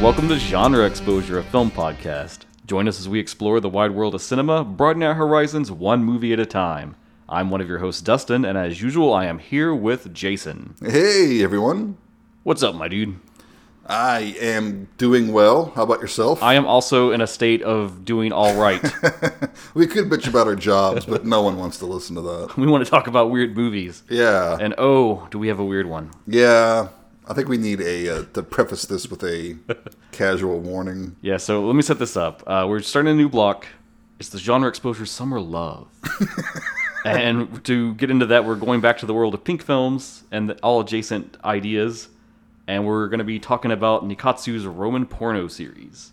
Welcome to Genre Exposure, a film podcast. Join us as we explore the wide world of cinema, broaden our horizons one movie at a time. I'm one of your hosts, Dustin, and as usual, I am here with Jason. Hey, everyone. What's up, my dude? I am doing well. How about yourself? I am also in a state of doing all right. we could bitch about our jobs, but no one wants to listen to that. we want to talk about weird movies. Yeah. And oh, do we have a weird one? yeah. I think we need a uh, to preface this with a casual warning. Yeah, so let me set this up. Uh, we're starting a new block. It's the Genre Exposure Summer Love. and to get into that, we're going back to the world of pink films and the, all adjacent ideas. And we're going to be talking about Nikkatsu's Roman porno series,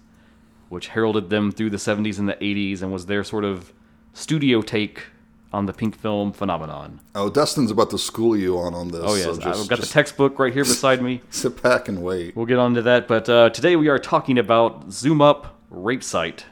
which heralded them through the 70s and the 80s and was their sort of studio take on the pink film phenomenon. Oh, Dustin's about to school you on on this. Oh, yes. so just, I've got the textbook right here beside me. sit back and wait. We'll get on to that, but uh, today we are talking about Zoom Up Rape Site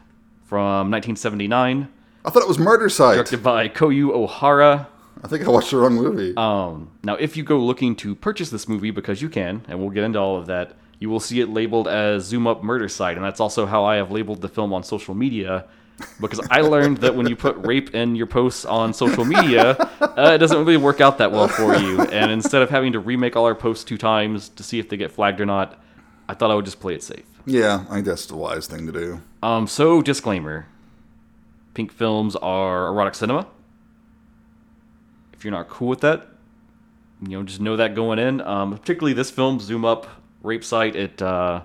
from 1979, I thought it was Murder Site. directed by Koyu Ohara. I think I watched the wrong movie. Um, now, if you go looking to purchase this movie, because you can, and we'll get into all of that, you will see it labeled as Zoom Up Murder Site, and that's also how I have labeled the film on social media. Because I learned that when you put rape in your posts on social media, uh, it doesn't really work out that well for you. And instead of having to remake all our posts two times to see if they get flagged or not, I thought I would just play it safe. yeah, I think that's the wise thing to do. Um, so disclaimer: pink films are erotic cinema. If you're not cool with that, you know, just know that going in. Um, particularly this film, Zoom Up Rape Site. It uh,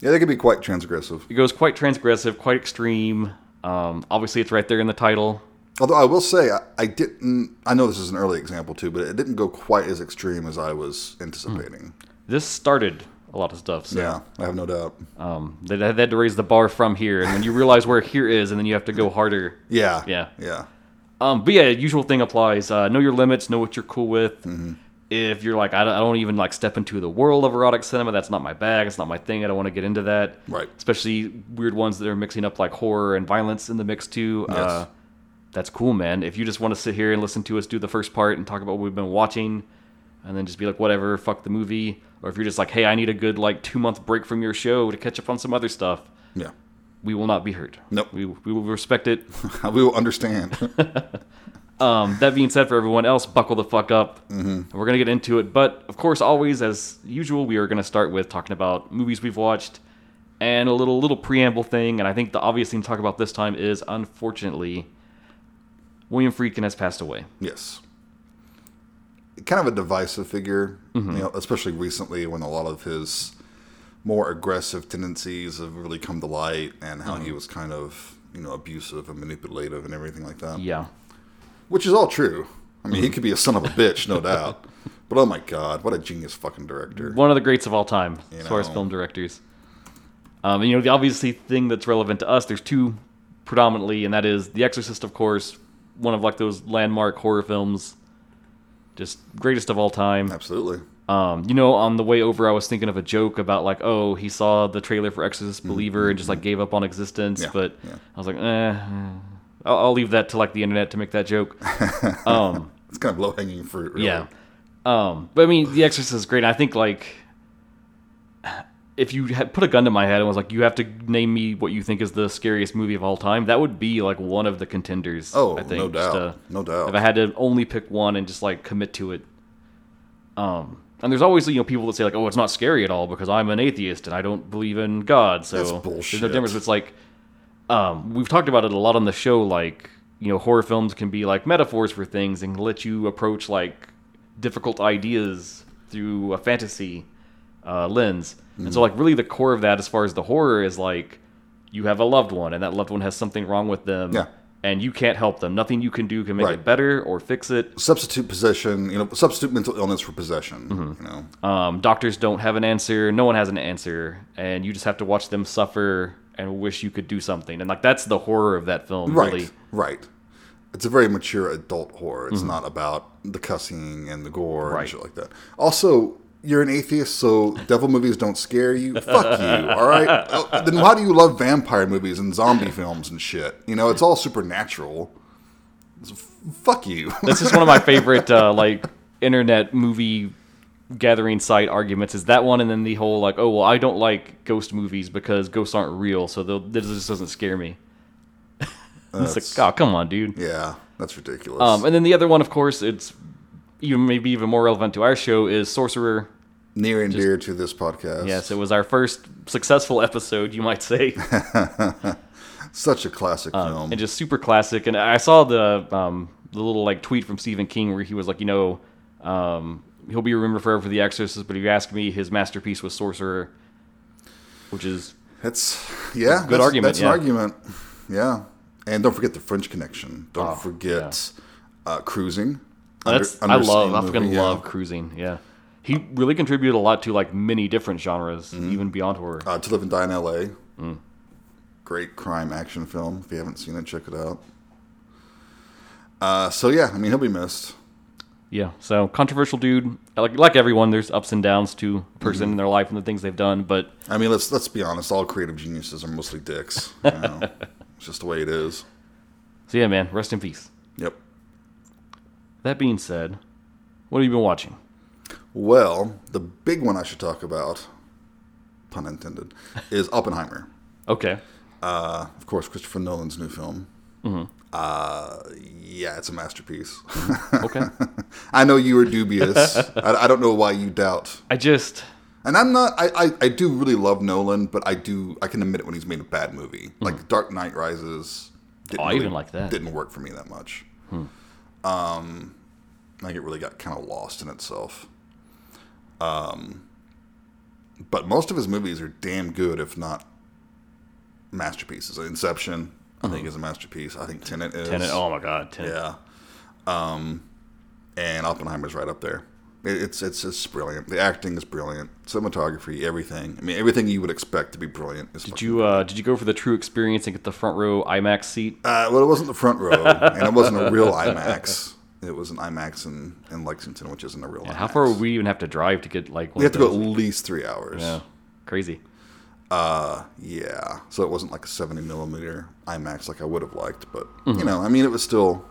Yeah, they can be quite transgressive. it goes quite transgressive, quite extreme. Um, obviously, it's right there in the title. Although I will say, I, I didn't. I know this is an early example too, but it didn't go quite as extreme as I was anticipating. This started a lot of stuff. So, Yeah, I have no doubt. um, they, they had to raise the bar from here, and when you realize where here is, and then you have to go harder. Yeah, Yeah. yeah. Um, but yeah, usual thing applies. Uh, know your limits. Know what you're cool with. Mm-hmm. If you're like, I don't, I don't even like step into the world of erotic cinema. That's not my bag. It's not my thing. I don't want to get into that. Right. Especially weird ones that are mixing up like horror and violence in the mix too. Uh, Yes. that's cool, man. If you just want to sit here and listen to us do the first part and talk about what we've been watching, and then just be like, whatever, fuck the movie. Or if you're just like, hey, I need a good like two month break from your show to catch up on some other stuff, Yeah. We will not be hurt. Nope. We we will respect it. we will understand. Um, that being said, for everyone else, buckle the fuck up. Mm-hmm. We're gonna get into it, but of course, always as usual, we are gonna start with talking about movies we've watched and a little little preamble thing. And I think the obvious thing to talk about this time is, unfortunately, William Friedkin has passed away. yes. Kind of a divisive figure, you know, especially recently when a lot of his more aggressive tendencies have really come to light, and how he was kind of you know abusive and manipulative and everything like that. Yeah, Which is all true. I mean, he could be a son of a bitch, no doubt. But oh my god, what a genius fucking director. one of the greats of all time You as far as film directors. Um, and, you know, the obviously thing that's relevant to us, there's two predominantly, and that is The Exorcist, of course, one of like those landmark horror films, just greatest of all time. Absolutely. Um, you know, on the way over, I was thinking of a joke about like, oh, he saw the trailer for Exorcist Believer and just like gave up on existence. Mm-hmm. Yeah, But yeah. I was like, eh, I'll, I'll leave that to like the internet to make that joke. um, It's kind of low hanging fruit, really. yeah. Um, but I mean, The Exorcist is great. I think like if you had put a gun to my head and was like, you have to name me what you think is the scariest movie of all time, that would be like one of the contenders. Oh, I think. no doubt. uh, no doubt. if I had to only pick one and just like commit to it. Um, and there's always you know people that say like, oh, it's not scary at all because I'm an atheist and I don't believe in God. So That's there's no bullshit. difference. It's like, um, we've talked about it a lot on the show. Like, you know, horror films can be like metaphors for things and let you approach like difficult ideas through a fantasy uh, lens. And Mm-hmm. so, like, really, the core of that, as far as the horror, is like you have a loved one, and that loved one has something wrong with them. Yeah. And you can't help them. Nothing you can do can make Right. it better or fix it. substitute possession, you know, substitute mental illness for possession. Mm-hmm. You know, Um, doctors don't have an answer. No one has an answer, and you just have to watch them suffer and wish you could do something. And like that's the horror of that film. right, Really, right. It's a very mature adult horror. It's not about the cussing and the gore Mm-hmm. Right. and shit like that. Also, you're an atheist, so devil movies don't scare you. Fuck you, all right? Uh, then why do you love vampire movies and zombie films and shit? You know, it's all supernatural. Fuck you. this is one of my favorite uh, like internet movie gathering site arguments is that one, and then the whole like, oh well, I don't like ghost movies because ghosts aren't real, so this just doesn't scare me. it's like, oh come on, dude. Yeah, that's ridiculous. Um, and then the other one, of course, it's even maybe even more relevant to our show is Sorcerer. Near and dear to this podcast. Yes, it was our first successful episode, you might say, Such a classic film. and just super classic. And I saw the um, the little like tweet from Stephen King where he was like, you know, um, he'll be remembered forever for The Exorcist, but if you ask me, his masterpiece was Sorcerer, which is that's yeah, good that's, argument, That's yeah. an argument. Yeah, and don't forget the French Connection. Don't Oh, forget uh, cruising. that's Under- I love. I understated fucking movie, yeah. love cruising. Yeah, he really contributed a lot to like many different genres, even beyond horror. Uh, to Live and Die in L.A. Mm. Great crime action film. If you haven't seen it, check it out. Uh, so yeah, I mean he'll be missed. Yeah, so controversial dude. Like like everyone, there's ups and downs to a person Mm-hmm. in their life and the things they've done. But I mean let's let's be honest. All creative geniuses are mostly dicks. You know? it's just the way it is. so yeah, man, rest in peace. Yep. That being said, what have you been watching? Well, the big one I should talk about, pun intended, is Oppenheimer. Okay, Uh, of course, Christopher Nolan's new film. Mm-hmm. Uh, yeah, it's a masterpiece. okay. I know you were dubious. I, I don't know why you doubt. I just And I'm not. I, I, I do really love Nolan, but I do. I can admit it when he's made a bad movie, like Dark Knight Rises. Didn't Hmm. Oh, I even like that. Hmm. Didn't work for me that much. Um, I think it really got kind of lost in itself. Um, but most of his movies are damn good, if not masterpieces. Inception, I think, is a masterpiece. I think Tenet is. Tenet. Oh my god, Tenet. Yeah. Um, and Oppenheimer's right up there. It, it's it's just brilliant. The acting is brilliant. Cinematography, everything. I mean, everything you would expect to be brilliant. Is Did you uh, did you go for the true experience and get the front row IMAX seat? Uh, well, it wasn't the front row, and it wasn't a real IMAX. It was an IMAX in, in Lexington, which isn't a real IMAX. How far would we even have to drive to get like one We have to go at least three hours. Yeah, crazy. Uh, yeah. So it wasn't like a 70 millimeter IMAX like I would have liked, but Mm-hmm. you know, I mean, it was still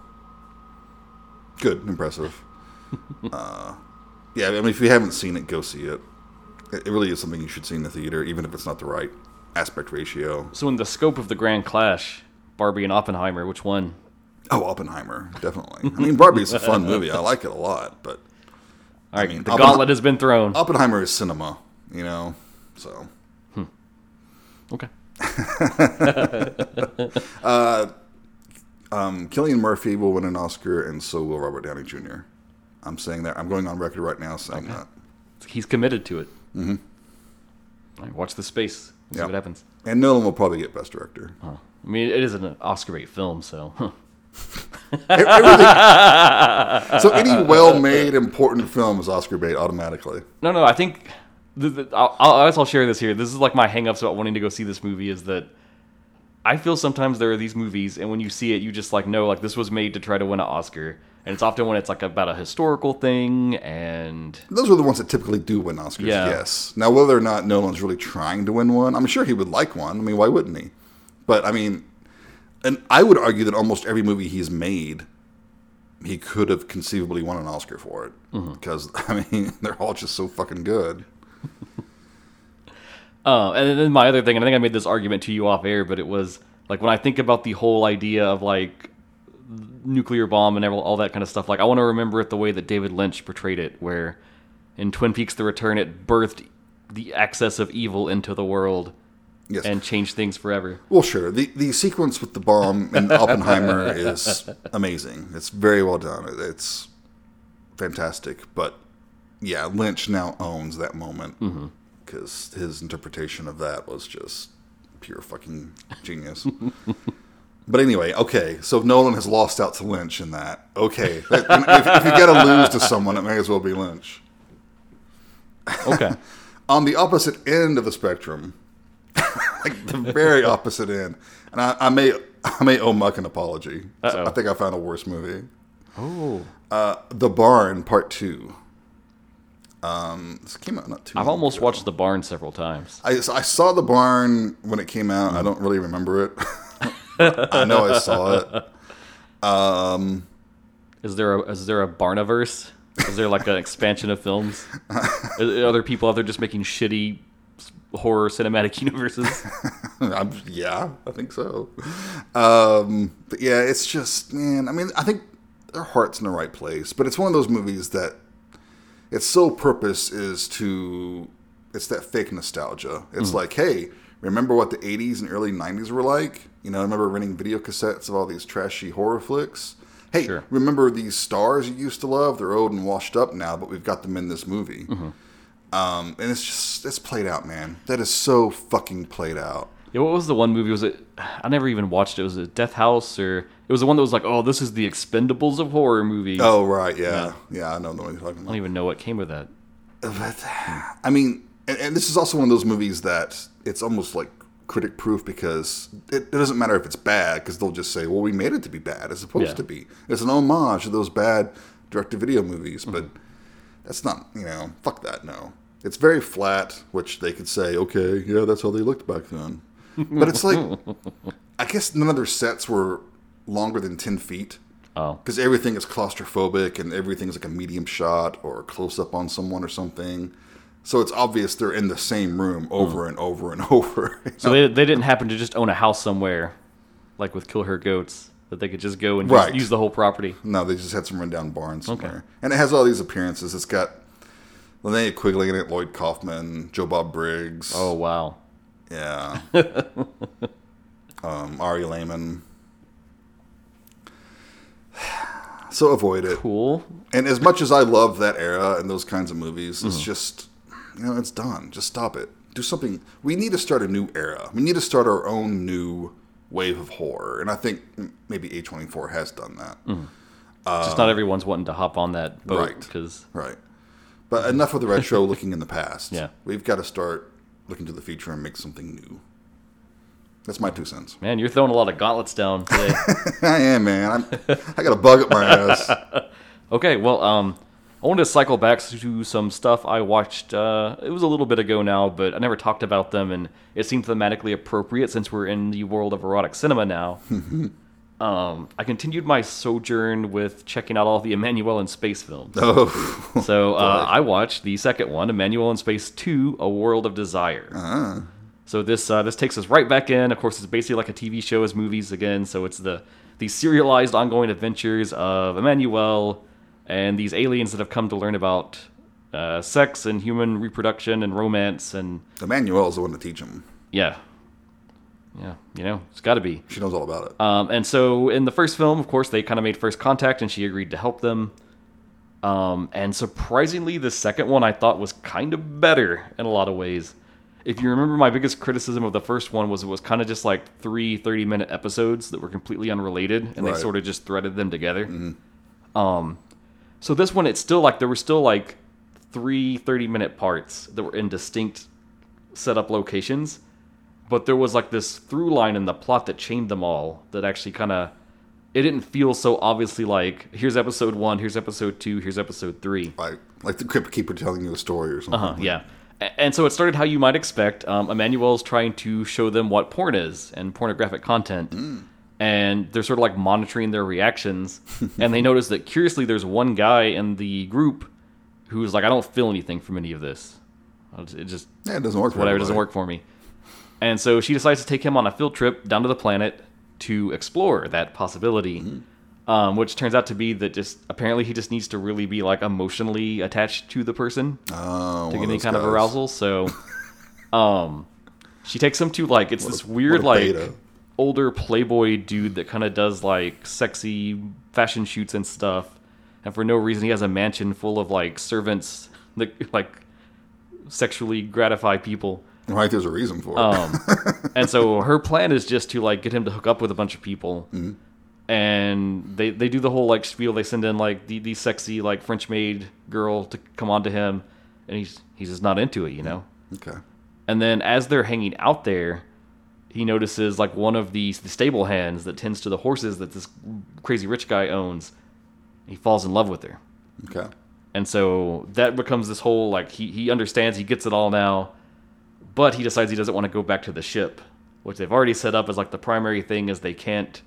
good, impressive. uh, yeah. I mean, if you haven't seen it, go see it. It, it really is something you should see in the theater, even if it's not the right aspect ratio. So in the scope of the grand clash, Barbie and Oppenheimer, which one? Oh, Oppenheimer, definitely. I mean, Barbie's a fun movie. I like it a lot, but All right, mean, the Oppen- gauntlet has been thrown. Oppenheimer is cinema, you know. So Okay. um, Cillian Murphy will win an Oscar, and so will Robert Downey Jr. I'm saying that. I'm going on record right now saying that. He's committed to it. Mm-hmm. Right, watch the space. We'll Yep. See what happens. And Nolan will probably get Best Director. Huh. I mean, it is an Oscar bait film, so. Everything- so any well-made, important film is Oscar bait automatically. no, no. I think the, the, I'll, I'll, I guess I'll share this here. This is like my hangups about wanting to go see this movie is that I feel sometimes there are these movies, and when you see it, you just like know like this was made to try to win an Oscar, and it's often when it's like about a historical thing, and Those are the ones that typically do win Oscars. Yeah. Yes. Now, whether or not Nolan's really trying to win one, I'm sure he would like one. I mean, why wouldn't he? But I mean, and I would argue that almost every movie he's made, he could have conceivably won an Oscar for it. Because I mean they're all just so fucking good. Uh, and then my other thing, and I think I made this argument to you off air, but it was like when I think about the whole idea of like nuclear bomb and all that kind of stuff, like I want to remember it the way that David Lynch portrayed it, where in Twin Peaks: The Return, it birthed the excess of evil into the world Yes. and change things forever. Well, sure. The the sequence with the bomb and Oppenheimer is amazing. It's very well done. It's fantastic. But yeah, Lynch now owns that moment mm-hmm. because his interpretation of that was just pure fucking genius. but anyway, okay. So Nolan has lost out to Lynch in that. Okay, if, if you got to lose to someone, it may as well be Lynch. Okay. On the opposite end of the spectrum, like the very opposite end, and I, I may I may owe Muck an apology. I think I found a worse movie. oh, Uh, the Barn Part Two. Um, this came out not too. I've almost ago. watched The Barn several times. I, I saw the Barn when it came out. I don't really remember it. I know I saw it. Is there a is there a Barniverse? Is there like an expansion of films? Are are there people out there just making shitty horror cinematic universes? I'm, yeah, I think so. Um, but yeah, it's just man. I mean, I think their heart's in the right place, but it's one of those movies that its sole purpose is to it's that fake nostalgia. It's like, hey, remember what the '80s and early '90s were like? You know, I remember renting video cassettes of all these trashy horror flicks. Hey, Sure. remember these stars you used to love? They're old and washed up now, but we've got them in this movie. Um, and it's just it's played out, man. That is so fucking played out. Yeah, what was the one movie? Was it? I never even watched it. Was it Death House or it was the one that was like, oh, this is the Expendables of horror movies. Oh right, yeah, yeah, I know the one you're talking I don't even know what came with that. But I mean, and, and this is also one of those movies that it's almost like critic proof because it, it doesn't matter if it's bad because they'll just say, well, we made it to be bad as opposed Yeah. to be. It's an homage to those bad direct to video movies, but that's not you know, fuck that. No, it's very flat, which they could say, okay, yeah, that's how they looked back then. But it's like, I guess none of their sets were longer than ten feet Oh, because everything is claustrophobic and everything's like a medium shot or a close up on someone or something. So it's obvious they're in the same room hmm. over and over and over. so they they didn't happen to just own a house somewhere, like with Kill Her Goats, that they could just go and just Right. use the whole property. no, they just had some rundown barns somewhere. And it has all these appearances. It's got Linnea Quigley in it, Lloyd Kaufman, Joe Bob Briggs. Oh wow. Yeah. um, Ari Lehman. So avoid it. Cool. And as much as I love that era and those kinds of movies, Mm-hmm. it's just, you know, it's done. Just stop it. Do something. We need to start a new era. We need to start our own new wave of horror. And I think mm, maybe A24 has done that. just not everyone's wanting to hop on that boat Um, right. because Right. But enough of the retro looking in the past. Yeah. We've got to start looking to the future and make something new. That's my two cents. man, you're throwing a lot of gauntlets down today. I am, man. I'm, I got a bug up my ass. Okay, well, um, I wanted to cycle back to some stuff I watched. Uh, it was a little bit ago now, but I never talked about them, and it seemed thematically appropriate since we're in the world of erotic cinema now. um, I continued my sojourn with checking out all the Emmanuelle in Space films. Oh. So uh, I watched the second one, Emmanuelle in Space Two: A World of Desire. Uh-huh. So this uh, this takes us right back in. Of course, it's basically like a TV show as movies again. So it's the the serialized ongoing adventures of Emmanuelle and these aliens that have come to learn about uh, sex and human reproduction and romance and Emmanuelle's the one to teach them. yeah, yeah, you know, it's got to be. She knows all about it. Um, and so in the first film, of course, they kind of made first contact, and she agreed to help them. Um, and surprisingly, the second one I thought was kind of better in a lot of ways. If you remember, my biggest criticism of the first one was it was kind of just like three 30 minute episodes that were completely unrelated, and they sort of just threaded them together. Um, so this one, it's still like there were still like three 30 minute parts that were in distinct setup locations but there was like this through line in the plot that chained them all that actually kind of it didn't feel so obviously like here's episode one here's episode two here's episode three. Like like the crypt keeper telling you a story or something. Uh huh. yeah and so it started how you might expect. Um, Emmanuelle's trying to show them what porn is and pornographic content and they're sort of like monitoring their reactions and they notice that curiously there's one guy in the group who's like i don't feel anything from any of this it just Yeah, it doesn't work for whatever doesn't work for me. And so she decides to take him on a field trip down to the planet to explore that possibility. Mm-hmm. Um, which turns out to be that just apparently he just needs to really be like emotionally attached to the person Oh, to get any kind of arousal. So, um, she takes him to like it's this a- weird like beta. Older playboy dude that kind of does like sexy fashion shoots and stuff, and for no reason he has a mansion full of like servants that like sexually gratify people. Right, there's a reason for it. Um, and so her plan is just to like get him to hook up with a bunch of people, and they they do the whole like spiel. They send in like the, the sexy like French maid girl to come on to him, and he's he's just not into it, you know. okay. And then as they're hanging out there, he notices like one of the, the stable hands that tends to the horses that this crazy rich guy owns. He falls in love with her. Okay. And so that becomes this whole like he, he understands he gets it all now, but he decides he doesn't want to go back to the ship, which they've already set up as like the primary thing is they can't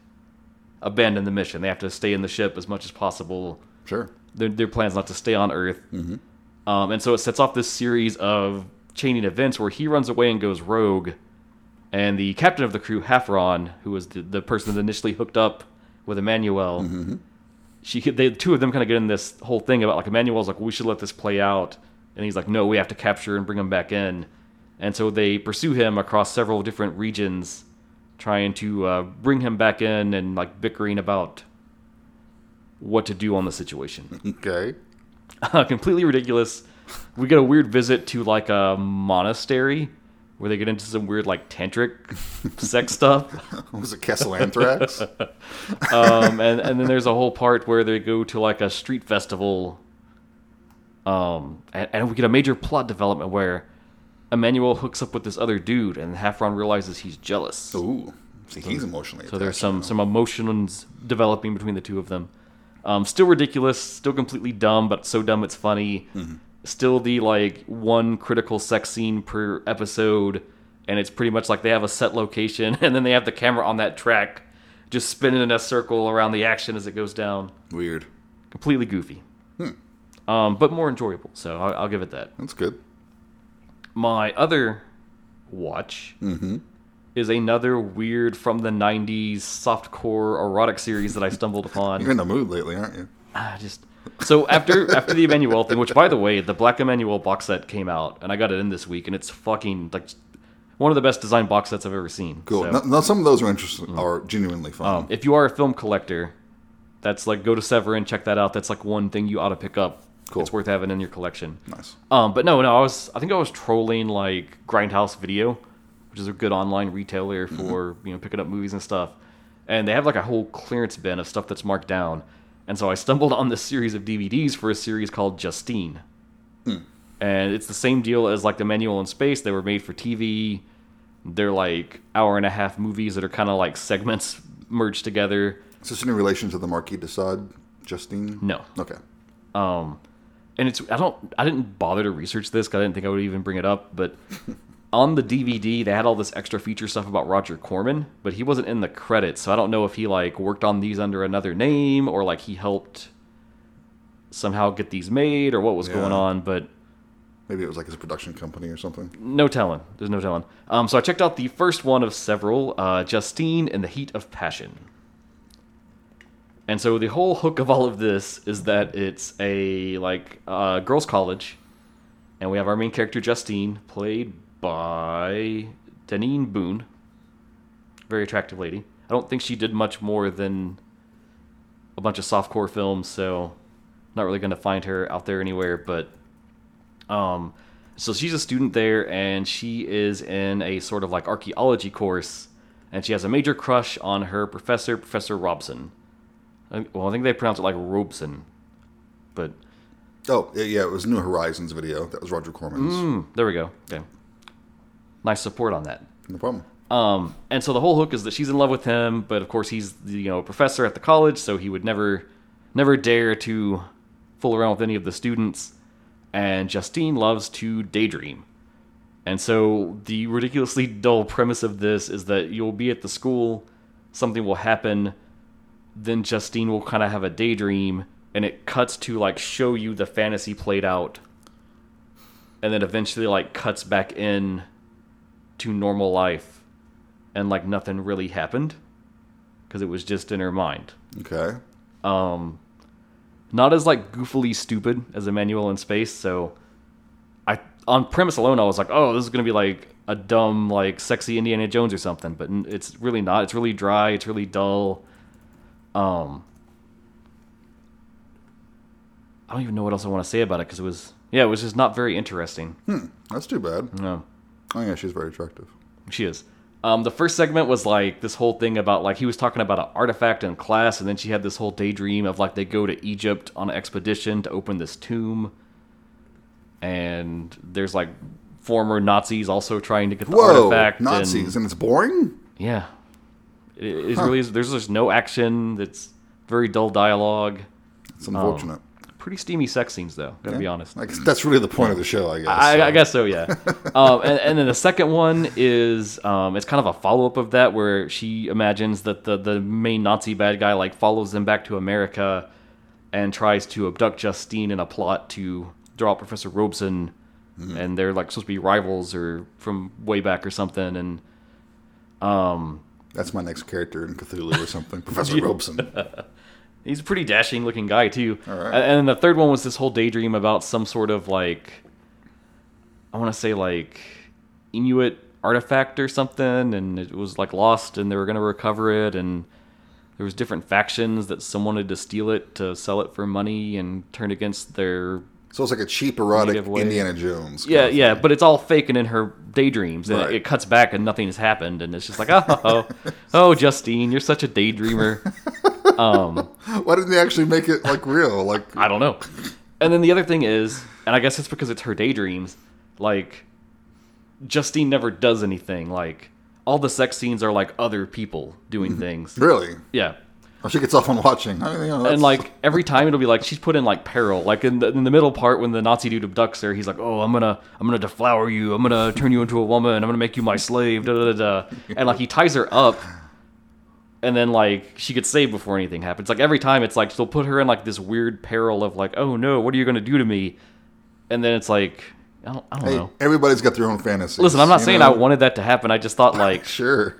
abandon the mission. They have to stay in the ship as much as possible. Sure. Their their plan's not to stay on Earth. Um, and so it sets off this series of chaining events where he runs away and goes rogue, and the captain of the crew, Hafron, who was the, the person that initially hooked up with Emmanuelle, she they the two of them kind of get in this whole thing about like Emmanuelle's like we should let this play out, and he's like no we have to capture and bring him back in, and so they pursue him across several different regions, trying to uh, bring him back in and like bickering about what to do on the situation. Okay. completely ridiculous. We get a weird visit to like a monastery where they get into some weird like tantric sex stuff. Was it Castle Anthrax? Um, and, and then there's a whole part where they go to like a street festival. Um, and, and we get a major plot development where Emmanuelle hooks up with this other dude, and Hafron realizes he's jealous. Ooh. See, he's emotionally So there's some some emotions developing between the two of them. Um, still ridiculous, still completely dumb, but so dumb it's funny. Mm-hmm. Still the like one critical sex scene per episode, and it's pretty much like they have a set location, and then they have the camera on that track, just spinning in a circle around the action as it goes down. Weird. Completely goofy, Hmm. um, but more enjoyable. So I'll, I'll give it that. That's good. My other watch Mm-hmm. is another weird from the '90s softcore erotic series that I stumbled upon. You're in the mood lately, aren't you? I just so after after the Emmanuelle thing, which by the way, the Black Emanuelle box set came out, and I got it in this week, and it's fucking like one of the best designed box sets I've ever seen. Cool. So, Now, now some of those are interesting, are genuinely fun. um, if you are a film collector, that's like go to Severin, check that out. That's like one thing you ought to pick up. Cool. It's worth having in your collection. nice. Um, but no, no, I was I think I was trolling like Grindhouse Video, which is a good online retailer for you know picking up movies and stuff, and they have like a whole clearance bin of stuff that's marked down, and so I stumbled on this series of DVDs for a series called Justine, and it's the same deal as like the Emmanuelle in Space. They were made for TV. They're like hour and a half movies that are kind of like segments merged together. Is this in relation to the Marquis de Sade, Justine? No. Okay. Um, and it's I don't I didn't bother to research this because I didn't think I would even bring it up. But on the DVD, they had all this extra feature stuff about Roger Corman, but he wasn't in the credits, so I don't know if he like worked on these under another name or like he helped somehow get these made or what was going on. But Maybe it was like his production company or something. no telling. There's no telling. Um, so I checked out the first one of several, uh, Justine in the Heat of Passion. And so the whole hook of all of this is that it's a like uh, girls' college, and we have our main character Justine, played by Deneen Boone, very attractive lady. I don't think she did much more than a bunch of softcore films, so not really going to find her out there anywhere. But um, so she's a student there, and she is in a sort of like archaeology course, and she has a major crush on her professor, Professor Robson. Well, I think they pronounce it like Robson, but Oh, yeah, it was New Horizons video. That was Roger Corman's. mm, there we go. Okay, nice support on that. No problem. Um, and so the whole hook is that she's in love with him, but of course he's the you know a professor at the college, so he would never, never dare to fool around with any of the students. And Justine loves to daydream, and so the ridiculously dull premise of this is that you'll be at the school, something will happen, then Justine will kind of have a daydream, and it cuts to like show you the fantasy played out, and then eventually like cuts back in to normal life and like nothing really happened because it was just in her mind. Okay. Um, not as like goofily stupid as Emmanuelle in Space. So, I on premise alone, I was like, oh, this is gonna be like a dumb like sexy Indiana Jones or something. But it's really not. It's really dry. It's really dull. Um, I don't even know what else I want to say about it because it was yeah, it was just not very interesting. Hmm. That's too bad. No. Oh, yeah, she's very attractive. She is. Um, the first segment was like this whole thing about like he was talking about an artifact in class, and then she had this whole daydream of like they go to Egypt on an expedition to open this tomb, and there's like former Nazis also trying to get the Whoa, artifact. Nazis, and, and it's boring? yeah, it, it really. There's just no action. It's very dull dialogue. It's unfortunate. Pretty steamy sex scenes, though. Gotta be honest. Like that's really the point of the show, I guess. I, so. I guess so, yeah. um, and, and then the second one is um, it's kind of a follow up of that, where she imagines that the the main Nazi bad guy like follows them back to America and tries to abduct Justine in a plot to draw out Professor Robeson, Mm-hmm. and they're like supposed to be rivals or from way back or something, and um, That's my next character in Cthulhu or something. Professor Robeson. He's a pretty dashing looking guy too. All right. And and the third one was this whole daydream about some sort of like I want to say like Inuit artifact or something and it was like lost and they were going to recover it and there was different factions that some wanted to steal it to sell it for money and turn against their So it's like a cheap erotic Indiana Jones. yeah yeah but it's all faking in her daydreams and Right. it, it cuts back and nothing has happened and it's just like oh oh, oh Justine you're such a daydreamer um. Why didn't they actually make it like real? Like I don't know. And then the other thing is, and I guess it's because it's her daydreams, like Justine never does anything. Like all the sex scenes are like other people doing things. really? Yeah. She gets off on watching. I mean, you know, And like every time it'll be like she's put in like peril. Like in the, in the middle part when the Nazi dude abducts her, he's like, "Oh, I'm gonna I'm gonna deflower you. I'm gonna turn you into a woman. I'm gonna make you my slave." Da da da da. And like he ties her up, and then like she gets saved before anything happens. Like every time it's like they'll put her in like this weird peril of like, "Oh no, what are you gonna do to me?" And then it's like I don't I don't hey, know. everybody's got their own fantasy. Listen, I'm not saying know? I wanted that to happen. I just thought like Sure.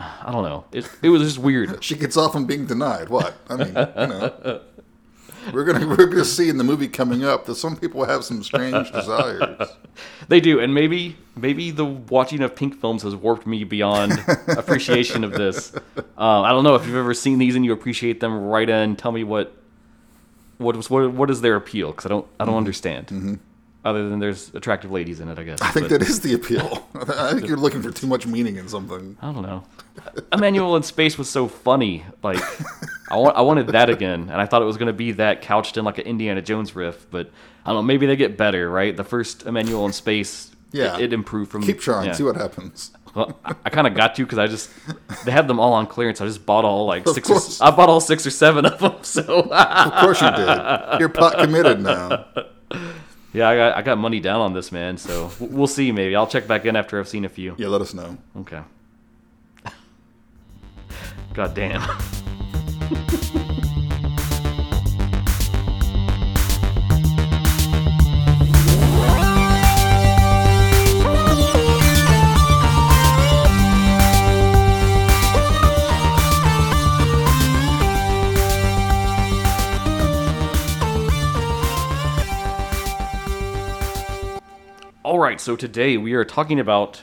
I don't know. It it was just weird. She gets off on being denied. What? I mean, you know. We're gonna we're gonna see in the movie coming up that some people have some strange desires. They do, and maybe maybe the watching of pink films has warped me beyond appreciation of this. Um, I don't know if you've ever seen these and you appreciate them. Write in, tell me what what was what, what is their appeal because I don't I don't understand. Other than there's attractive ladies in it, I guess. I think but that is the appeal. I think you're looking for too much meaning in something. I don't know. Emmanuelle in space was so funny. Like I want I wanted that again, and I thought it was gonna be that couched in like an Indiana Jones riff, but I don't know. Maybe they get better, right? The first Emmanuelle in space, Yeah. it, it improved from Keep trying, yeah. see what happens. Well, I, I kind of got to because I just they had them all on clearance. I just bought all like Of six. Or, course. I bought all six or seven of them. So Of course you did. You're pot committed now. yeah, I got I got money down on this man. So we'll see. Maybe I'll check back in after I've seen a few. Yeah, let us know. Okay. God damn. All right, so today we are talking about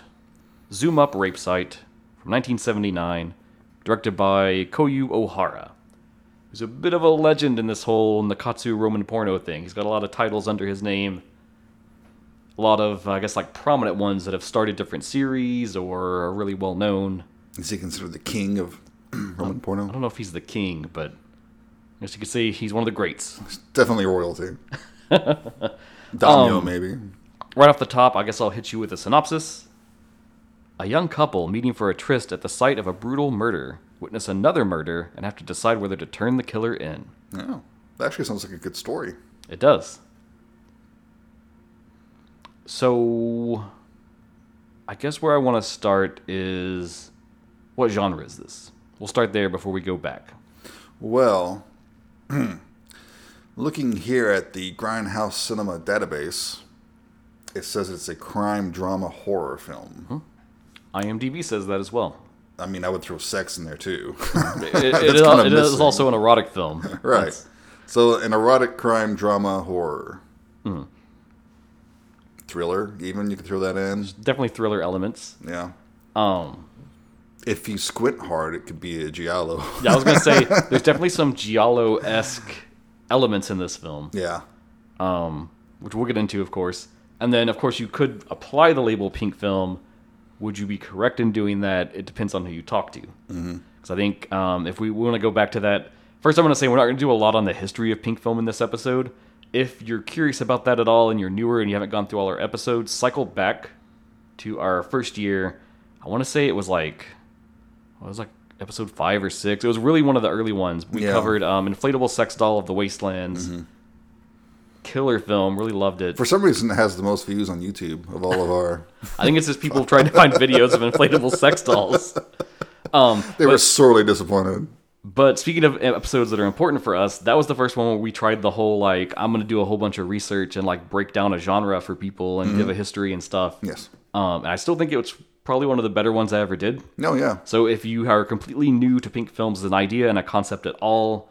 Zoom Up Rape Site from 1979, directed by Koyu Ohara. He's a bit of a legend in this whole Nikkatsu Roman porno thing. He's got a lot of titles under his name. A lot of, I guess, like prominent ones that have started different series or are really well known. Is he considered the king of Roman porno? I don't know if he's the king, but I guess you could say he's one of the greats. Definitely royalty. Daimyo, Um, maybe. Right off the top, I guess I'll hit you with a synopsis. A young couple meeting for a tryst at the site of a brutal murder witness another murder and have to decide whether to turn the killer in. Yeah, that actually sounds like a good story. It does. So, I guess where I want to start is what genre is this? We'll start there before we go back. Well, looking here at the Grindhouse Cinema database, it says it's a crime drama horror film. IMDb says that as well. I mean, I would throw sex in there too. It, it, is, it is, also an erotic film. right. That's- So, an erotic crime drama horror. Hmm. Thriller, even you could throw that in. definitely thriller elements. Yeah. Um, If you squint hard, it could be a giallo. yeah, I was gonna say there's definitely some giallo esque elements in this film. yeah. um, which we'll get into, of course. And then, of course, you could apply the label pink film. Would you be correct in doing that? It depends on who you talk to. Because mm-hmm. I think um, if we, want to go back to that, first I'm going to say we're not going to do a lot on the history of pink film in this episode. If you're curious about that at all and you're newer and you haven't gone through all our episodes, cycle back to our first year. I want to say it was like, what was it, like episode five or six. It was really one of the early ones. We Yeah. covered um, inflatable sex doll of the wastelands killer film. Really loved it. For some reason, it has the most views on YouTube of all of our. I think it's just people trying to find videos of inflatable sex dolls. Um, They were sorely disappointed. But speaking of episodes that are important for us, that was the first one where we tried the whole like I'm gonna do a whole bunch of research and like break down a genre for people and give a history and stuff. Yes. Um, and I still think it was probably one of the better ones I ever did. No, yeah. So if you are completely new to pink films as an idea and a concept at all,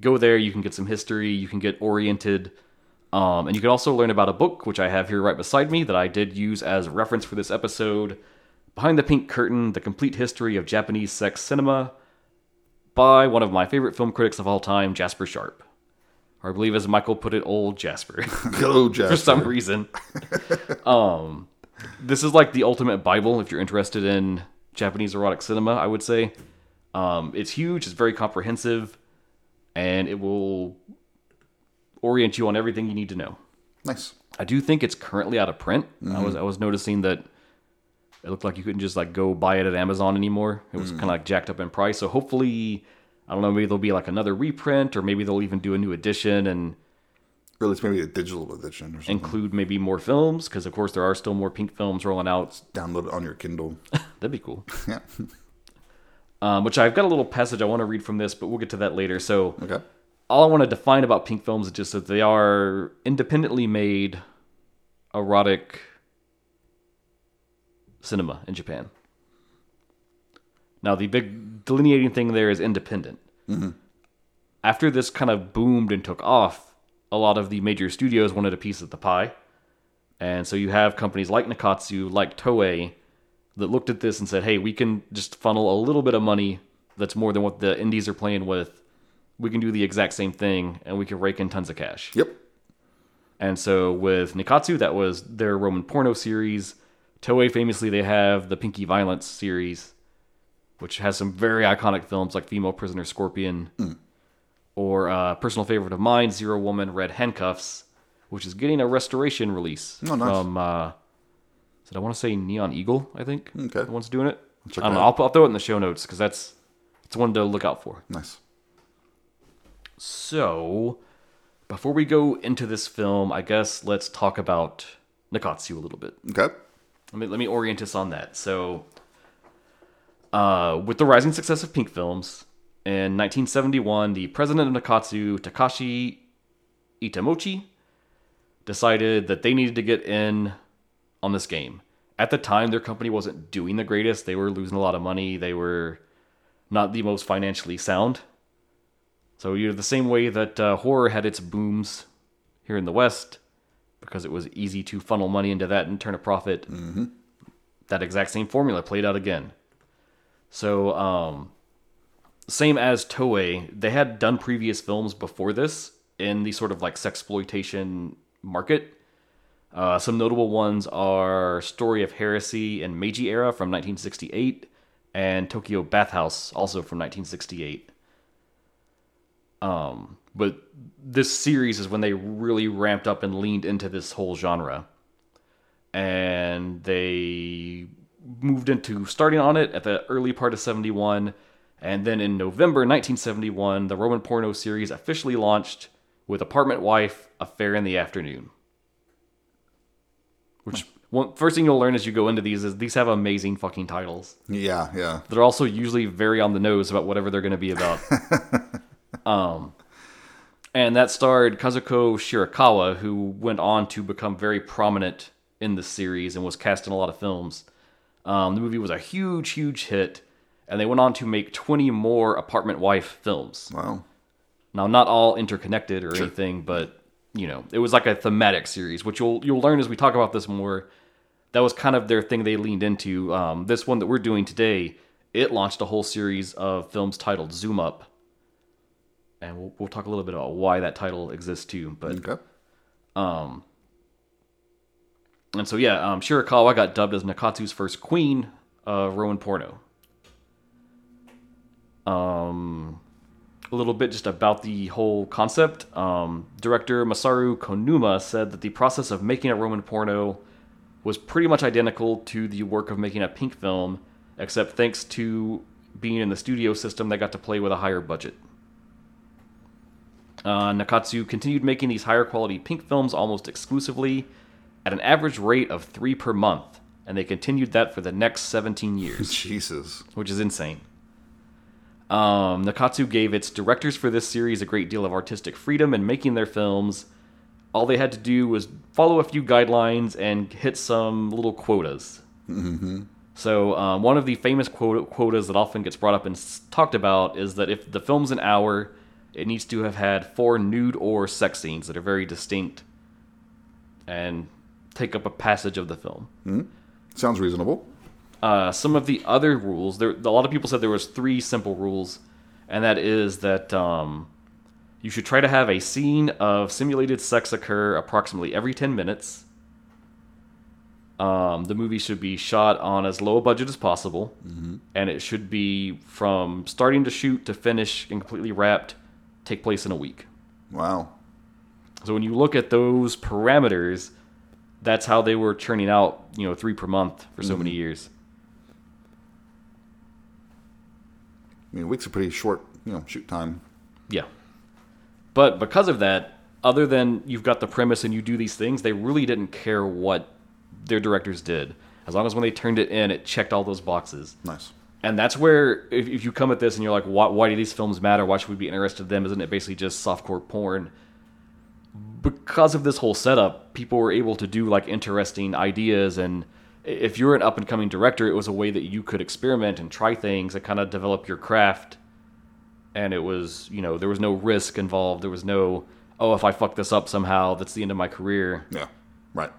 go there. You can get some history. You can get oriented. Um, and you can also learn about a book, which I have here right beside me, that I did use as a reference for this episode. Behind the Pink Curtain The Complete History of Japanese Sex Cinema by one of my favorite film critics of all time, Jasper Sharp. Or I believe, as Michael put it, old Jasper. Go, Jasper. for some reason. um, this is like the ultimate Bible if you're interested in Japanese erotic cinema, I would say. Um, it's huge, it's very comprehensive, and it will orient you on everything you need to know. Nice. I do think it's currently out of print. I was I was noticing that it looked like you couldn't just like go buy it at Amazon anymore. It was kind of like jacked up in price. So hopefully, I don't know, maybe there'll be like another reprint, or maybe they'll even do a new edition and Or it's maybe a digital edition or something. include maybe more films because of course there are still more pink films rolling out Download it on your Kindle. that'd be cool yeah. um, which i've got a little passage i want to read from this but we'll get to that later so Okay. All i want to define about pink films is just that they are independently made erotic cinema in japan. Now the big delineating thing there is independent. Mm-hmm. After this kind of boomed and took off a lot of the major studios wanted a piece of the pie. And so you have companies like Nikkatsu, like Toei, that looked at this and said, hey, we can just funnel a little bit of money that's more than what the indies are playing with. We can do the exact same thing and we can rake in tons of cash. Yep. And so with Nikkatsu, that was their Roman porno series. Toei, famously, they have the Pinky Violence series, which has some very iconic films like Female Prisoner Scorpion, or uh, personal favorite of mine, Zero Woman Red Handcuffs, which is getting a restoration release Oh, nice. from. Uh, did I want to say Neon Eagle? I think Okay. the one's doing it. Check I don't know. out. I'll, I'll throw it in the show notes because that's it's one to look out for. Nice. So, before we go into this film, I guess let's talk about Nikkatsu a little bit. Okay. Let me, let me orient us on that. So, uh, with the rising success of pink films, in 1971, the president of Nikkatsu, Takashi Itamochi, decided that they needed to get in on this game. At the time, their company wasn't doing the greatest. They were losing a lot of money. They were not the most financially sound. So, you know, the same way that uh, horror had its booms here in the West, because it was easy to funnel money into that and turn a profit. That exact same formula played out again. So, um, same as Toei, they had done previous films before this in the sort of like sexploitation market. Uh, some notable ones are Story of Heresy and Meiji Era from 1968, and Tokyo Bathhouse, also from 1968. Um, but this series is when they really ramped up and leaned into this whole genre. And they moved into starting on it at the early part of 71. And then in November 1971, the Roman porno series officially launched with Apartment Wife, Affair in the Afternoon. Which, one, first thing you'll learn as you go into these is these have amazing fucking titles. Yeah, yeah. They're also usually very on the nose about whatever they're going to be about. um, and that starred Kazuko Shirakawa, who went on to become very prominent in the series and was cast in a lot of films. Um, the movie was a huge, huge hit, and they went on to make 20 more Apartment Wife films. Wow. Now, not all interconnected or anything, but you know, it was like a thematic series, which you'll you'll learn as we talk about this more. That was kind of their thing they leaned into. Um, this one that we're doing today, it launched a whole series of films titled Zoom Up, and we'll we'll talk a little bit about why that title exists too. But Okay. um, and so yeah, um, Shirakawa got dubbed as Nikkatsu's first queen of Roman porno. Um, a little bit just about the whole concept. Um, director Masaru Konuma said that the process of making a Roman porno was pretty much identical to the work of making a pink film, except thanks to being in the studio system, they got to play with a higher budget. Uh, Nikkatsu continued making these higher quality pink films almost exclusively at an average rate of three per month, and they continued that for the next 17 years, Jesus. which is insane. Um, Nikkatsu gave its directors for this series a great deal of artistic freedom in making their films. All they had to do was follow a few guidelines and hit some little quotas. Mm-hmm. So, um, one of the famous quota- quotas that often gets brought up and s- talked about is that if the film's an hour, it needs to have had four nude or sex scenes that are very distinct and take up a passage of the film. Sounds reasonable. Uh, some of the other rules, there a lot of people said there was three simple rules, and that is that um, you should try to have a scene of simulated sex occur approximately every 10 minutes. Um, the movie should be shot on as low a budget as possible, and it should be from starting to shoot to finish and completely wrapped take place in a week. Wow. So when you look at those parameters, that's how they were churning out, you know, three per month for so mm-hmm. many years. I mean, week's are pretty short, you know, shoot time. Yeah. But because of that, other than you've got the premise and you do these things, they really didn't care what their directors did. As long as when they turned it in, it checked all those boxes. Nice. And that's where, if, if you come at this and you're like, why, why do these films matter? Why should we be interested in them? Isn't it basically just softcore porn? Because of this whole setup, people were able to do like interesting ideas. And if you're an up and coming director, it was a way that you could experiment and try things and kind of develop your craft. And it was, you know, there was no risk involved. There was no, oh, if I fuck this up somehow, that's the end of my career. Yeah. Right.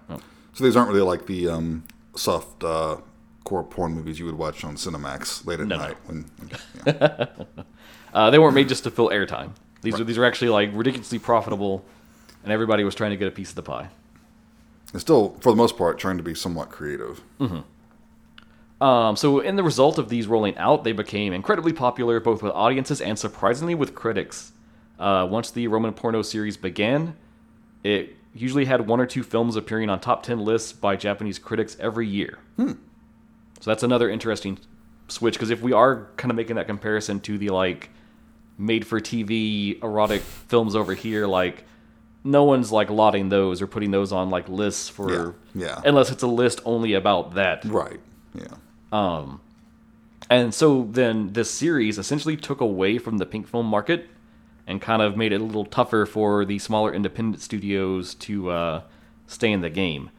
So these aren't really like the um, soft uh, core porn movies you would watch on Cinemax late at No, no. night. When, yeah. Uh, they weren't made just to fill airtime. These are these are actually like ridiculously profitable, and everybody was trying to get a piece of the pie. and still, for the most part, trying to be somewhat creative. Mm-hmm. Um, so, in the result of these rolling out, they became incredibly popular both with audiences and surprisingly with critics. Uh, once the Roman porno series began, it usually had one or two films appearing on top 10 lists by Japanese critics every year. So, that's another interesting switch because if we are kind of making that comparison to the like made for TV erotic films over here, like no one's like lauding those or putting those on like lists for Yeah, yeah. unless it's a list only about that. Right. Yeah. Um and so then this series essentially took away from the pink film market and kind of made it a little tougher for the smaller independent studios to uh, stay in the game.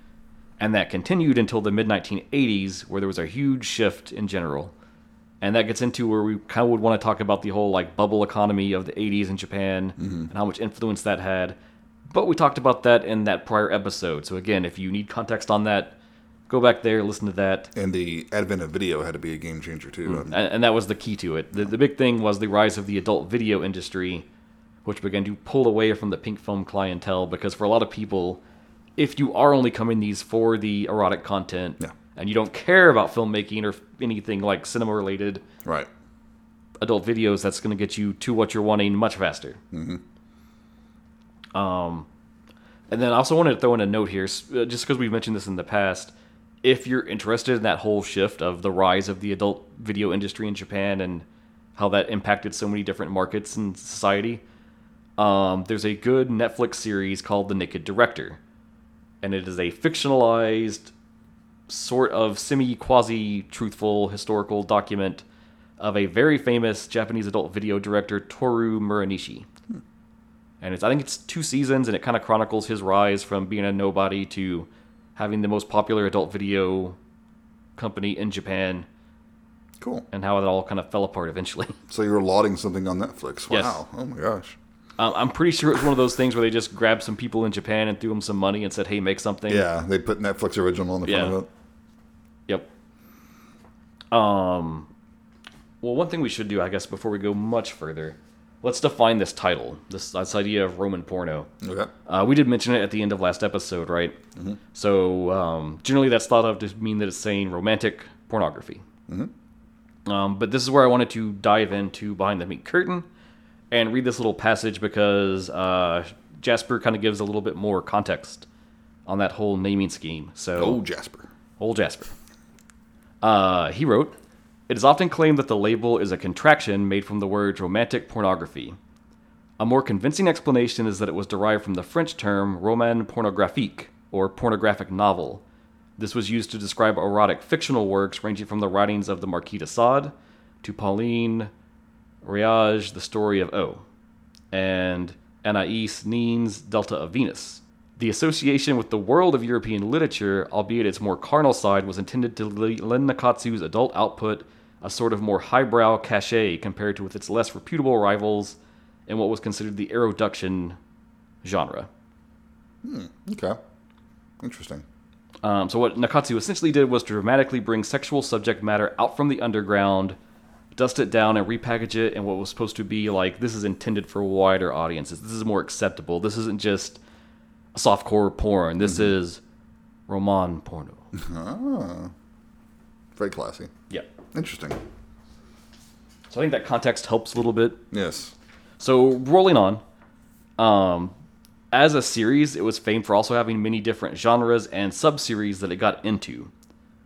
And that continued until the mid 1980s, where there was a huge shift in general. And that gets into where we kind of would want to talk about the whole like bubble economy of the 80s in Japan and how much influence that had. But we talked about that in that prior episode. So again, if you need context on that, go back there, listen to that. And the advent of video had to be a game changer too. Um, and, and that was the key to it. The, the big thing was the rise of the adult video industry, which began to pull away from the pink film clientele because for a lot of people, if you are only coming these for the erotic content Yeah. and you don't care about filmmaking or anything like cinema related Right. adult videos, that's going to get you to what you're wanting much faster. Mm-hmm. Um, and then I also wanted to throw in a note here, uh, just because we've mentioned this in the past. If you're interested in that whole shift of the rise of the adult video industry in Japan and how that impacted so many different markets and society, um, there's a good Netflix series called The Naked Director. And it is a fictionalized, sort of semi quasi truthful historical document of a very famous Japanese adult video director, Toru Muranishi. And it's I think it's two seasons, and it kind of chronicles his rise from being a nobody to having the most popular adult video company in Japan, Cool. and how it all kind of fell apart eventually. So you're lauding something on Netflix. Yes. Wow. Oh my gosh. Um, I'm pretty sure it was one of those things where they just grabbed some people in Japan and threw them some money and said, "Hey, make something." Yeah, they put Netflix original on the front Yeah. of it. Yep. Um. Well, one thing we should do, I guess, before we go much further, let's define this title, this, this idea of Roman porno. Okay. Uh, we did mention it at the end of last episode, right? So um, generally, that's thought of to mean that it's saying romantic pornography. Um, but this is where I wanted to dive into behind the meat curtain and read this little passage because uh, Jasper kind of gives a little bit more context on that whole naming scheme. So, old Jasper. Old Jasper. Uh, he wrote, It is often claimed that the label is a contraction made from the words romantic pornography. A more convincing explanation is that it was derived from the French term roman pornographique, or pornographic novel. This was used to describe erotic fictional works ranging from the writings of the Marquis de Sade to Pauline Réage, The Story of O, and Anais Nin's Delta of Venus. The association with the world of European literature, albeit its more carnal side, was intended to lend Nikkatsu's adult output a sort of more highbrow cachet compared to with its less reputable rivals in what was considered the eroduction genre. Hmm, okay. Interesting. Um, so what Nikkatsu essentially did was to dramatically bring sexual subject matter out from the underground, dust it down, and repackage it and what was supposed to be like this is intended for wider audiences. This is more acceptable. This isn't just softcore porn. This is roman porno. Ah. Very classy. Yeah. Interesting. So I think that context helps a little bit. Yes. So rolling on, um, as a series, it was famed for also having many different genres and sub-series that it got into.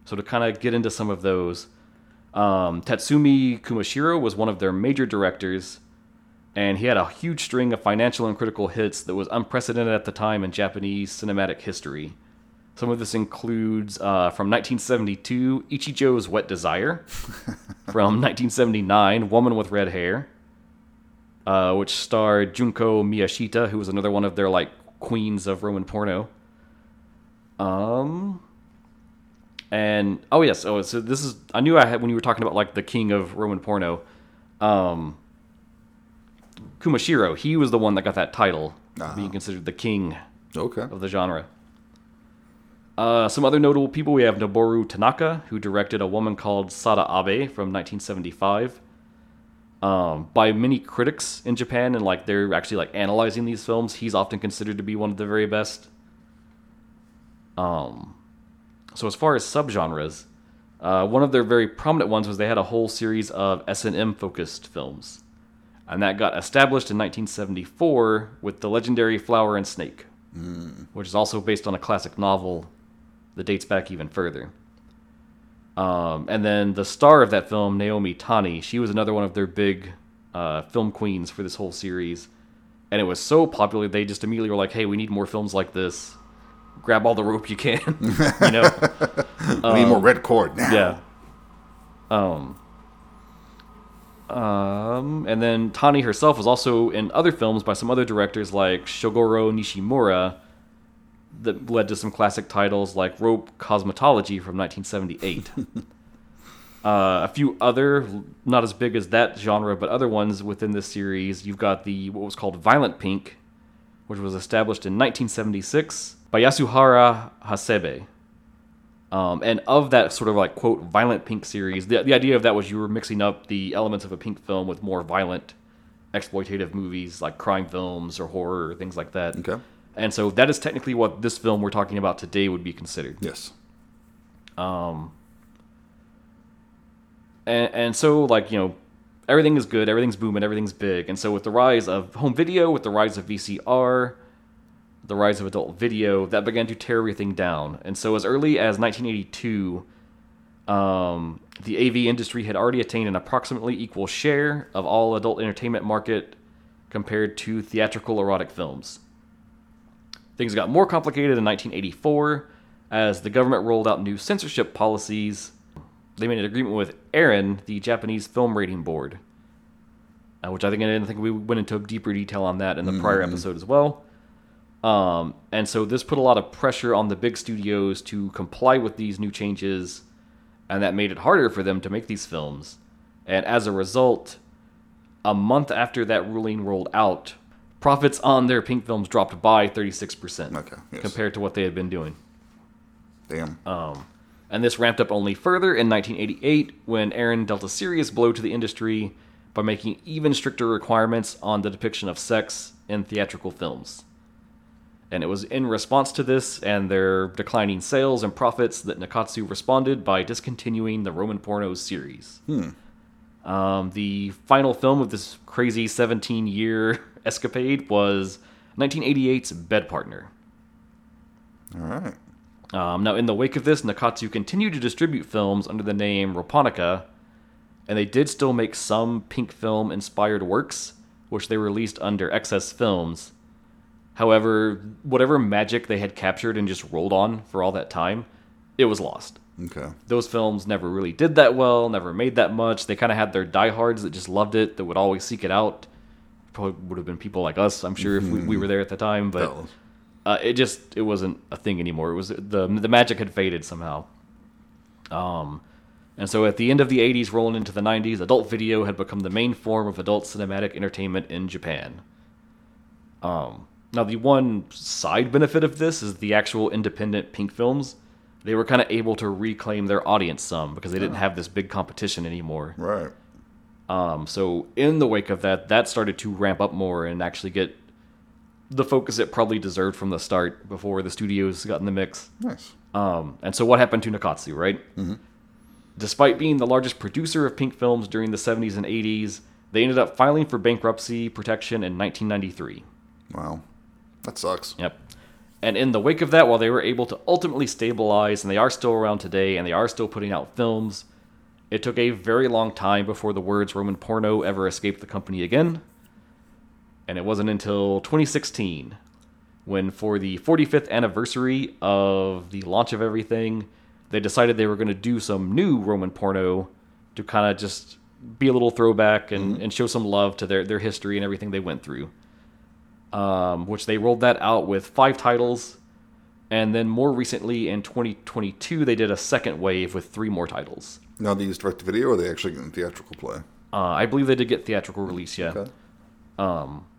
So to kind of get into some of those, um, Tatsumi Kumashiro was one of their major directors, and he had a huge string of financial and critical hits that was unprecedented at the time in Japanese cinematic history. Some of this includes uh, from 1972, Ichijo's Wet Desire, from 1979, Woman with Red Hair, uh, which starred Junko Miyashita, who was another one of their like queens of Roman porno. Um, and oh yes, oh so this is I knew I had when you were talking about like the king of Roman porno, um, Kumashiro. He was the one that got that title, being considered the king Okay. of the genre. Uh, some other notable people we have Noboru Tanaka, who directed A Woman Called Sada Abe from 1975. Um, by many critics in Japan, and like they're actually like analyzing these films, he's often considered to be one of the very best. Um, so as far as subgenres, uh, one of their very prominent ones was they had a whole series of S and M focused films, and that got established in 1974 with the legendary Flower and Snake, which is also based on a classic novel that dates back even further. Um, and then the star of that film, Naomi Tani, she was another one of their big uh, film queens for this whole series. And it was so popular, they just immediately were like, hey, we need more films like this. Grab all the rope you can. you know? we need more red cord now. Yeah. Um. Um, and then Tani herself was also in other films by some other directors like Shogoro Nishimura that led to some classic titles like Rope Cosmetology from 1978. uh, a few other, not as big as that genre, but other ones within this series. You've got the what was called Violent Pink, which was established in 1976 by Yasuharu Hasebe. Um, and of that sort of like quote violent pink series, the, the idea of that was you were mixing up the elements of a pink film with more violent exploitative movies like crime films or horror or things like that. Okay. And so that is technically what this film we're talking about today would be considered. Yes. Um. And, and so, like, you know, everything is good, everything's booming, everything's big. And so, with the rise of home video, with the rise of VCR, the rise of adult video, that began to tear everything down. And so, as early as 1982, um, the AV industry had already attained an approximately equal share of all adult entertainment market compared to theatrical erotic films. Things got more complicated in 1984 as the government rolled out new censorship policies. They made an agreement with Eirin, the Japanese Film Rating Board, uh, which I think I didn't think we went into deeper detail on that in the prior episode as well. Um, and so this put a lot of pressure on the big studios to comply with these new changes, and that made it harder for them to make these films. And as a result, a month after that ruling rolled out, profits on their pink films dropped by 36% Okay, yes. compared to what they had been doing. Damn. And this ramped up only further in 1988 when Eirin dealt a serious blow to the industry by making even stricter requirements on the depiction of sex in theatrical films. And it was in response to this and their declining sales and profits that Nikkatsu responded by discontinuing the Roman Pornos series. Um, the final film of this crazy 17 year escapade was 1988's Bed Partner. All right. Um, now, in the wake of this, Nikkatsu continued to distribute films under the name Ropponica, and they did still make some pink film inspired works, which they released under Excess Films. However, whatever magic they had captured and just rolled on for all that time, it was lost. Okay. Those films never really did that well, never made that much. They kind of had their diehards that just loved it, that would always seek it out. Probably would have been people like us, I'm sure, if we, we were there at the time. But was- uh, it just it wasn't a thing anymore. It was the the magic had faded somehow. Um, and so at the end of the 80s, rolling into the 90s, adult video had become the main form of adult cinematic entertainment in Japan. Um, now the one side benefit of this is the actual independent pink films. They were kind of able to reclaim their audience some because they didn't have this big competition anymore. Right. Um, so in the wake of that, that started to ramp up more and actually get the focus it probably deserved from the start before the studios got in the mix. Nice. Um, and so what happened to Nikkatsu, right? Despite being the largest producer of pink films during the 70s and 80s, they ended up filing for bankruptcy protection in 1993. Wow. That sucks. Yep. And in the wake of that, while they were able to ultimately stabilize, and they are still around today, and they are still putting out films, it took a very long time before the words Roman porno ever escaped the company again. And it wasn't until 2016 when, for the 45th anniversary of the launch of everything, they decided they were going to do some new Roman porno to kind of just be a little throwback and, mm-hmm. and show some love to their, their history and everything they went through um, which they rolled that out with five titles. And then more recently in 2022, they did a second wave with three more titles. Now they use direct to video, or are they actually getting theatrical play? Uh, I believe they did get theatrical release, yeah. Okay.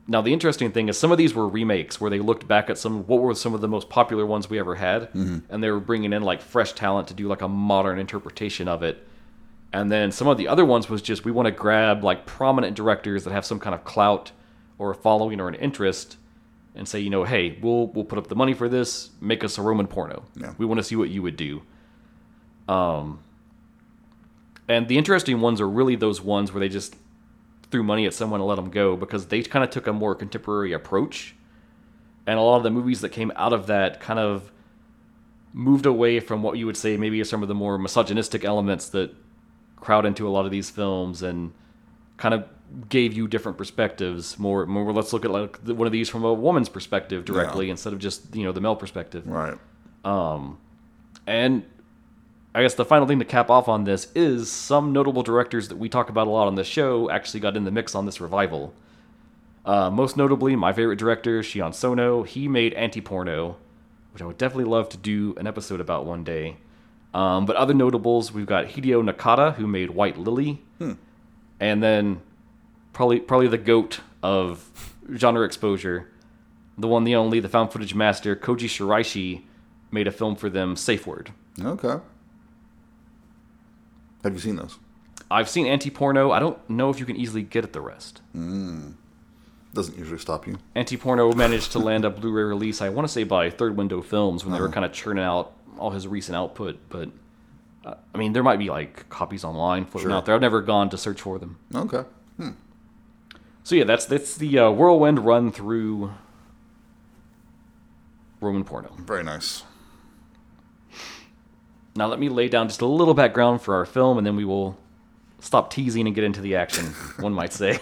Now the interesting thing is some of these were remakes where they looked back at some what were some of the most popular ones we ever had, and they were bringing in like fresh talent to do like a modern interpretation of it. And then some of the other ones was just we want to grab like prominent directors that have some kind of clout or a following or an interest, and say you know hey we'll we'll put up the money for this, make us a Roman porno. Yeah. We want to see what you would do. Um. And the interesting ones are really those ones where they just threw money at someone and let them go because they kind of took a more contemporary approach. And a lot of the movies that came out of that kind of moved away from what you would say maybe some of the more misogynistic elements that crowd into a lot of these films and kind of gave you different perspectives more more let's look at like one of these from a woman's perspective directly Yeah. instead of just you know the male perspective Right. Um, and I guess the final thing to cap off on this is some notable directors that we talk about a lot on the show actually got in the mix on this revival. Uh, most notably, my favorite director, Shion Sono, he made Anti Porno, which I would definitely love to do an episode about one day. Um, but other notables, we've got Hideo Nakata, who made White Lily, and then probably probably the goat of genre exposure, the one, the only, the found footage master, Koji Shiraishi, made a film for them, Safe Word. Okay. Have you seen those? I've seen anti porno. I don't know if you can easily get at the rest. Hmm. Doesn't usually stop you. Anti porno managed to land a Blu ray release, I want to say by Third Window Films when they were uh-huh. kind of churning out all his recent output. But, uh, I mean, there might be like copies online floating Sure. out there. I've never gone to search for them. Okay. Hmm. So, yeah, that's, that's the uh, whirlwind run through Roman porno. Very nice. Now, let me lay down just a little background for our film, and then we will stop teasing and get into the action, one might say.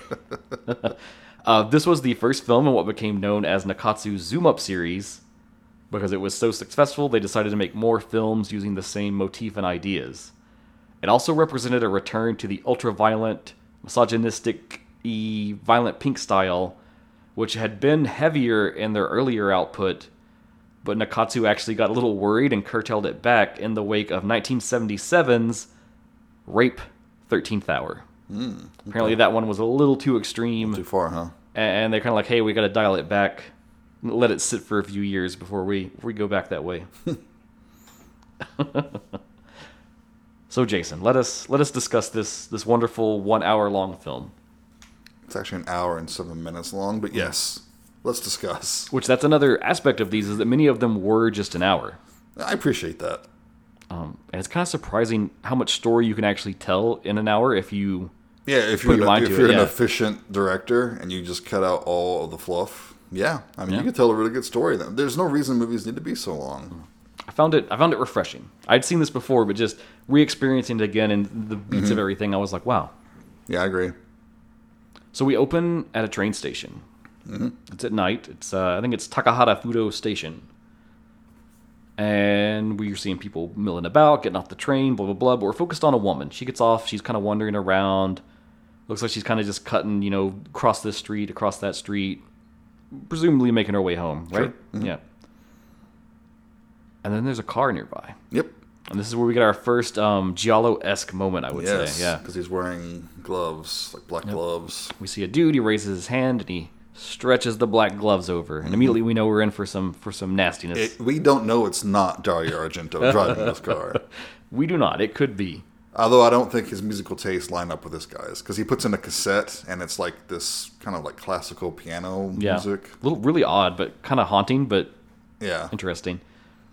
uh, this was the first film in what became known as Nikkatsu's Zoom Up series. Because it was so successful, they decided to make more films using the same motif and ideas. It also represented a return to the ultra-violent, misogynistic, violent pink style, which had been heavier in their earlier output but Nikkatsu actually got a little worried and curtailed it back in the wake of 1977's Rape 13th Hour. Hmm, Apparently, that one was a little too extreme, Too far, huh? and they're kind of like, hey, we got to dial it back, let it sit for a few years before we, we go back that way. so, Jason, let us let us discuss this this wonderful one hour long film. It's actually an hour and seven minutes long, but yes, let's discuss. Which that's another aspect of these is that many of them were just an hour. I appreciate that. Um, and it's kind of surprising how much story you can actually tell in an hour if you. Yeah, if you're, your an, mind if you're an yeah. efficient director and you just cut out all of the fluff, yeah, I mean, Yeah. you can tell a really good story. Then there's no reason movies need to be so long. I found it. I found it refreshing. I'd seen this before, but just re-experiencing it again and the beats Mm-hmm. of everything, I was like, wow. Yeah, I agree. So we open at a train station. It's at night. It's uh, I think it's Takahata Fudo Station. And we're seeing people milling about, getting off the train, blah blah blah. But we're focused on a woman. She gets off. She's kind of wandering around. Looks like she's kind of just cutting, you know, across this street, across that street, presumably making her way home, right? Yeah. And then there's a car nearby. Yep. And this is where we get our first um, Giallo esque moment, I would Yes. say. Yeah. Because he's wearing gloves, like black gloves. We see a dude, he raises his hand and he stretches the black gloves over. Mm-hmm. And immediately we know we're in for some for some nastiness. It, we don't know it's not Dario Argento driving this car. we do not. It could be. Although I don't think his musical tastes line up with this guy's. Because he puts in a cassette and it's like this kind of like classical piano Yeah. music. little really odd, but kind of haunting, but Yeah. interesting.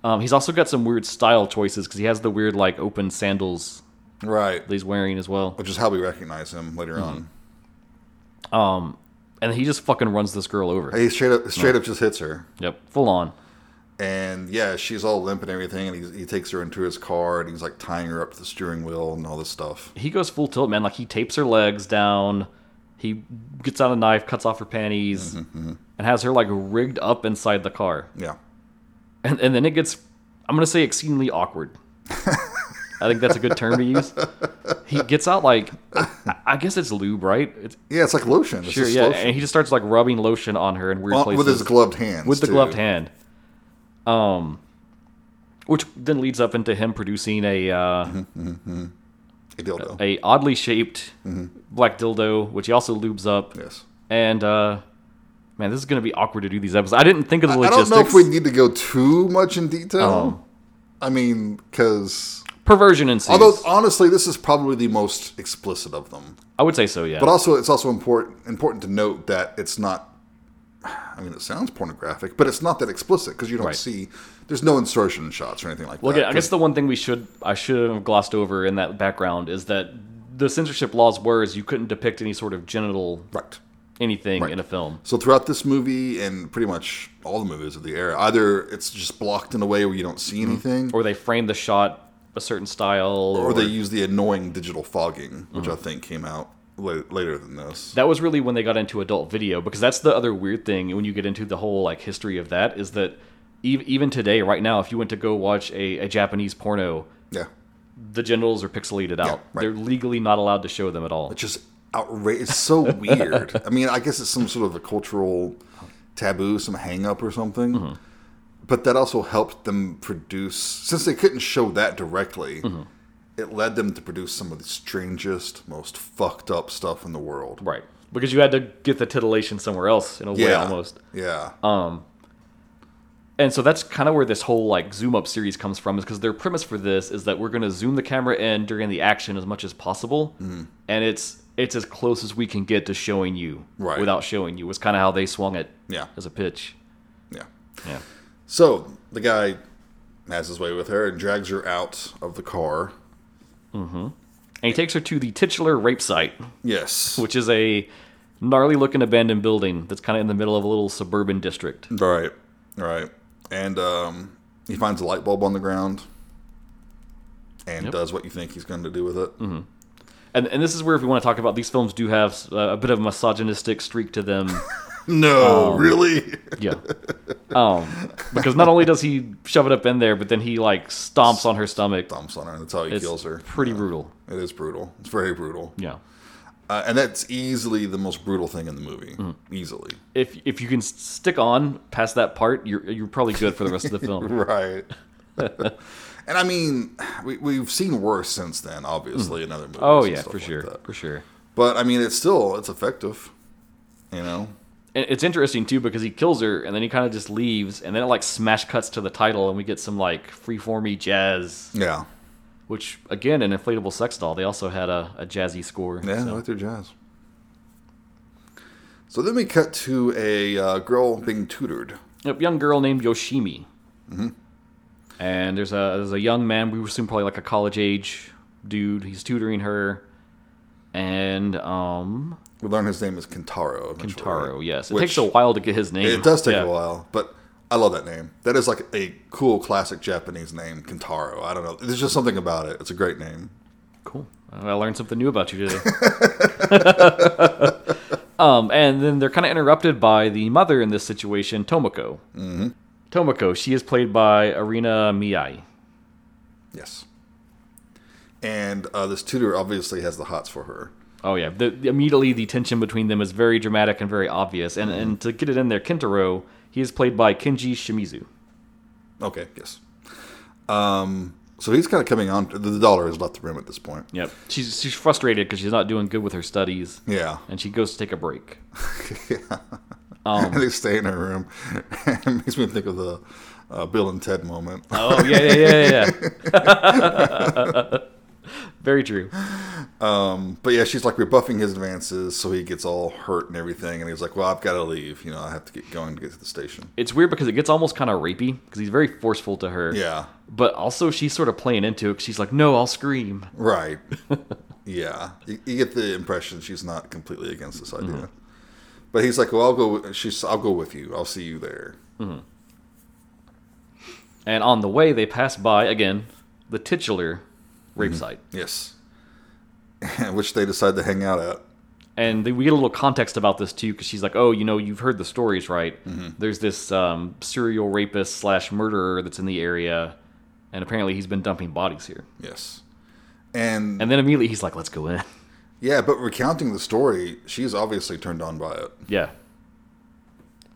Um, he's also got some weird style choices because he has the weird like open sandals Right. that he's wearing as well. Which is how we recognize him later Mm-hmm. on. Um, and he just fucking runs this girl over. He straight up, straight up just hits her. Yep, full on. And yeah, she's all limp and everything. And he, he takes her into his car and he's like tying her up to the steering wheel and all this stuff. He goes full tilt, man. Like he tapes her legs down. He gets out a knife, cuts off her panties, Mm-hmm, and has her like rigged up inside the car. Yeah. And, and then it gets i'm gonna say exceedingly awkward i think that's a good term to use he gets out like i, I guess it's lube right it's, Yeah, it's like lotion. It's sure yeah lotion. and he just starts like rubbing lotion on her in weird On- places with his gloved hand. with the too. gloved hand um which then leads up into him producing a uh, A dildo. a oddly shaped Mm-hmm. black dildo which he also lubes up yes. and uh man this is gonna be awkward to do these episodes i didn't think of the logistics. I don't know if we need to go too much in detail. Oh. I mean, because perversion ensues although honestly, this is probably the most explicit of them. i would say so yeah But also, it's also important important to note that it's not. I mean, it sounds pornographic, but it's not that explicit because you don't Right. see. There's no insertion shots or anything like Well, that. again, I guess the one thing we should I should have glossed over in that background is that the censorship laws were is you couldn't depict any sort of genital right. Anything Right. in a film. So throughout this movie and pretty much all the movies of the era, either it's just blocked in a way where you don't see mm-hmm. anything, Or they frame the shot a certain style or, or they use the annoying digital fogging, which mm-hmm. I think came out la- later than this. that was really when they got into adult video because that's the other weird thing when you get into the whole like history of that is that ev- even today right now if you went to go watch a, a Japanese porno Yeah, the genitals are pixelated out. right. They're legally not allowed to show them at all. which is outrageous. It's so weird. I mean, I guess it's some sort of a cultural taboo, some hang up or something. Mm-hmm. But that also helped them produce, since they couldn't show that directly, Mm-hmm. it led them to produce some of the strangest, most fucked up stuff in the world. Right. Because you had to get the titillation somewhere else in a way almost. Yeah. Um, and so that's kind of where this whole like zoom up series comes from, is because their premise for this is that we're going to zoom the camera in during the action as much as possible, Mm-hmm. and it's it's as close as we can get to showing you Right. without showing you. Was kind of how they swung it Yeah. as a pitch. yeah. Yeah, So the guy has his way with her and drags her out of the car. and he takes her to the titular rape site, Yes. which is a gnarly looking abandoned building that's kind of in the middle of a little suburban district. Right. Right. And um, he finds a light bulb on the ground and Yep. does what you think he's going to do with it. And, and this is where if we want to talk about these films do have a bit of a misogynistic streak to them. No, really? Yeah. Um, because not only does he shove it up in there, but then he like stomps on her stomach. Stomps on her. And that's how he It's kills her. pretty brutal. It is brutal. It's very brutal. Yeah. Uh, and that's easily the most brutal thing in the movie. Mm-hmm. Easily. If if you can stick on past that part, you're you're probably good for the rest of the film. Right. and I mean, we, we've seen worse since then, obviously, in other movies. Oh yeah, for like sure, that. for sure. But I mean, it's still it's effective. You know. And it's interesting too because he kills her and then he kind of just leaves and then it like smash cuts to the title and we get some like freeformy jazz, Yeah. which again, an inflatable sex doll. They also had a, a jazzy score. Yeah, so- right there, jazz. So then we cut to a uh, girl being tutored. Yep, young girl named Yoshimi. And there's a there's a young man. We assume probably like a college age dude. He's tutoring her, and um, We learn his name is Kentaro. eventually, Taro. Yes, it Which- takes a while to get his name. It does take Yeah. a while, but I love that name. That is like a cool classic Japanese name, Kentaro. I don't know. There's just something about it. It's a great name. Cool. I learned something new about you today. Um, and then they're kind of interrupted by the mother in this situation, Tomoko. Mm-hmm. Tomoko, she is played by Arina Miyai. Yes. And uh, this tutor obviously has the hots for her. Oh yeah, the, immediately the tension between them is very dramatic and very obvious. And and to get it in there, Kentaro, he is played by Kenji Shimizu. Okay, yes. Um, so he's kind of coming on. The daughter has left the room at this point. Yep, she's she's frustrated because she's not doing good with her studies, Yeah. and she goes to take a break. and they stay in her room. it makes me think of the uh, Bill and Ted moment. Oh yeah, yeah, yeah, yeah. very true. But yeah, she's like rebuffing his advances, so he gets all hurt and everything. And he's like, "Well, I've got to leave. You know, I have to get going to get to the station." It's weird because it gets almost kind of rapey because he's very forceful to her. Yeah. But also she's sort of playing into it. 'cause she's like, "No, I'll scream." Right. yeah. You, you get the impression she's not completely against this idea. Mm-hmm. But he's like, "Well, I'll go." She's, "I'll go with you. I'll see you there." Mm-hmm. And on the way, they pass by again the titular mm-hmm. rape site. Yes. Which they decide to hang out at. and they, we get a little context about this too because she's like oh you know you've heard the stories right mm-hmm. there's this um, serial rapist slash murderer that's in the area and apparently he's been dumping bodies here Yes. And, and then immediately he's like let's go in yeah, but recounting the story, she's obviously turned on by it. yeah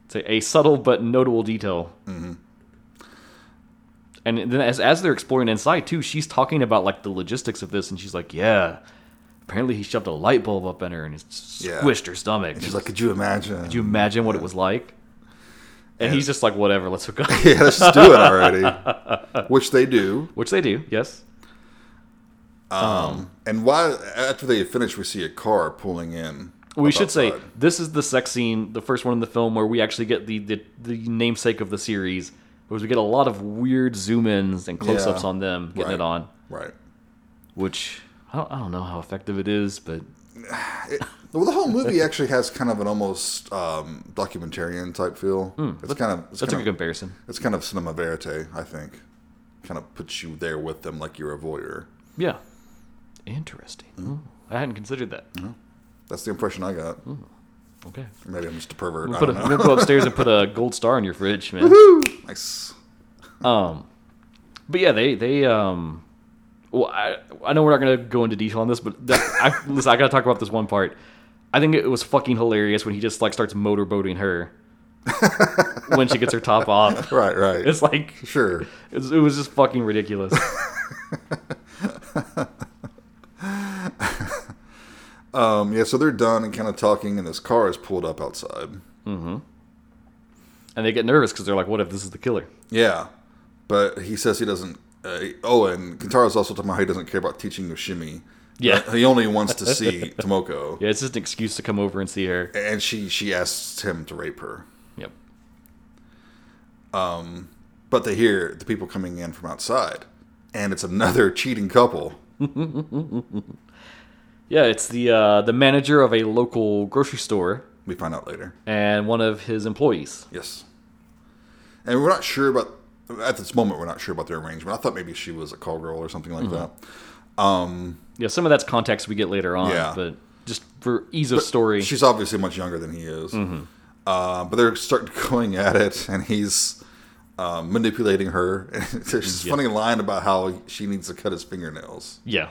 it's a, a subtle but notable detail mm-hmm. and then as, as they're exploring inside too she's talking about like the logistics of this and she's like yeah apparently he shoved a light bulb up in her and it Yeah. squished her stomach She's like, "Could you imagine?" Could you imagine what it was like? And he's just like, whatever, let's hook up. yeah, let's just do it already. Which they do. Which they do, yes. Um, um, and while after they finish, we see a car pulling in. We should say this is the sex scene, the first one in the film where we actually get the the, the namesake of the series, because we get a lot of weird zoom ins and close ups Yeah. on them getting Right. it on, right. which I don't, I don't know how effective it is, but Well, the whole movie actually has kind of an almost um, documentarian type feel. Hmm, it's kind of it's that's a kind good of, comparison. it's kind of cinema verite, I think. Kind of puts you there with them like you're a voyeur. Yeah. Interesting. Hmm. I hadn't considered that. That's the impression I got. Okay. Maybe I'm just a pervert. We'll, put a, know. we'll go upstairs and put a gold star in your fridge, man. nice. Um, but yeah, they they um, well, I I know we're not gonna go into detail on this, but that, I, listen, I gotta talk about this one part. I think it was fucking hilarious when he just like starts motorboating her when she gets her top off. Right, right. It's like sure. it was, it was just fucking ridiculous. Um, yeah, so they're done and kind of talking, and this car is pulled up outside. and they get nervous because they're like, "What if this is the killer?" Yeah, but he says he doesn't. Uh, oh, and Kentaro's also talking about how he doesn't care about teaching Yoshimi. Yeah. he only wants to see Tomoko, Yeah, it's just an excuse to come over and see her. and she she asks him to rape her. Yep. But they hear the people coming in from outside, and it's another cheating couple. Yeah, it's the uh, the manager of a local grocery store We find out later. and one of his employees. Yes, and we're not sure about at this moment. We're not sure about their arrangement. I thought maybe she was a call girl or something like that. Yeah, some of that's context we get later on, Yeah. but just for ease of story. She's obviously much younger than he is. Uh, but they're starting going at it, and he's um, manipulating her. There's this funny line about how she needs to cut his fingernails. Yeah.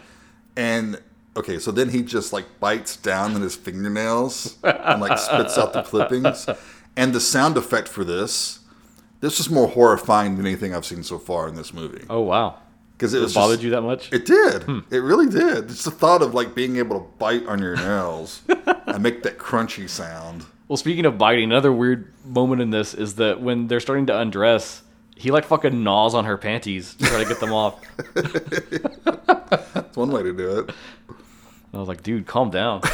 And okay, so then he just like bites down on his fingernails and like spits out the clippings. And the sound effect for this, this is more horrifying than anything I've seen so far in this movie. Oh wow. Because it It was bothered just- you that much? It did. Hmm. It really did. It's the thought of like being able to bite on your nails and make that crunchy sound. well, speaking of biting, another weird moment in this is that when they're starting to undress, he like fucking gnaws on her panties to try to get them off. That's one way to do it. I was like, dude, calm down.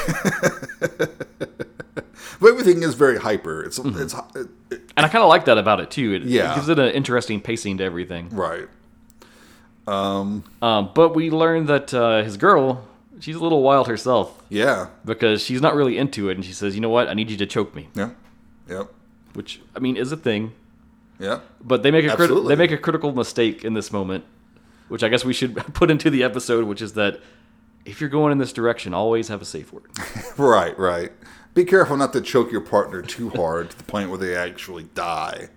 But everything is very hyper. It's it's it, it- And I kind of like that about it too. It, Yeah. it gives it an interesting pacing to everything. right. Um, but we learned that uh, his girl, she's a little wild herself Yeah. because she's not really into it, and she says, "You know what? I need you to choke me," Yeah. Yep. which I mean is a thing. Yeah. But they make a crit- they make a critical mistake in this moment, which I guess we should put into the episode, which is that if you're going in this direction, always have a safe word. Right. Right. Be careful not to choke your partner too hard to the point where they actually die.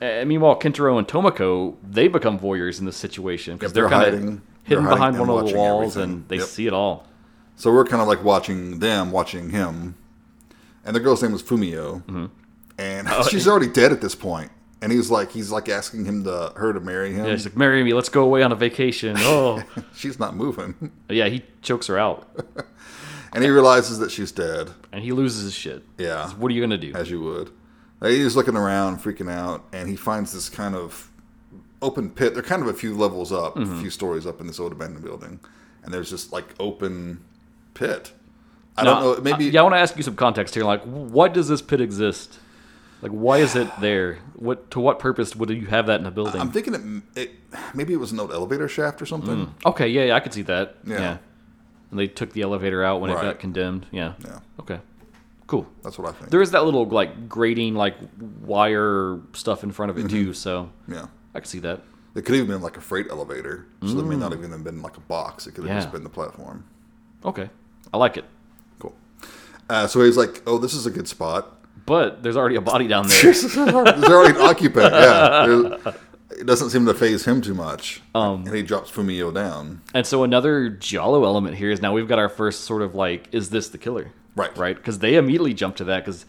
And meanwhile, Kentaro and Tomoko they become voyeurs in this situation because Yep, they're, they're kind hiding. of hidden They're hiding behind one of the walls, everything. and they Yep. see it all. So we're kind of like watching them, watching him. And the girl's name was Fumio, Mm-hmm. and Oh, she's already dead at this point. And he's like, he's like asking him to her to marry him. Yeah, he's like, "Marry me, let's go away on a vacation." Oh, She's not moving, yeah, he chokes her out, and he realizes that she's dead. and he loses his shit. Yeah, What are you gonna do? as you would. He's looking around, freaking out, and he finds this kind of open pit. They're kind of a few levels up, Mm-hmm. a few stories up in this old abandoned building, and there's just like open pit. I Now, don't know. Maybe I, yeah, I want to ask you some context here. Like, why does this pit exist? Like, why is it there? What to what purpose would you have that in a building? I'm thinking it, it. Maybe it was an old elevator shaft or something. okay, yeah, yeah, I could see that. Yeah. Yeah. And they took the elevator out when it got condemned. Yeah. Yeah, Okay. Cool. that's what I think. There is that little like grating like wire stuff in front of it Mm-hmm. too, so yeah, I could see that. it could even been like a freight elevator, so it may not have even have been like a box. It could have Mm. Yeah. just been the platform. Okay. I like it. Cool. Uh, so he's like, "Oh, this is a good spot." But there's already a body down there. There's already an occupant. Yeah, There- it doesn't seem to phase him too much. Um, and he drops Fumio down. and so another Giallo element here is now we've got our first sort of like, is this the killer? Right. Right? Because they immediately jumped to that because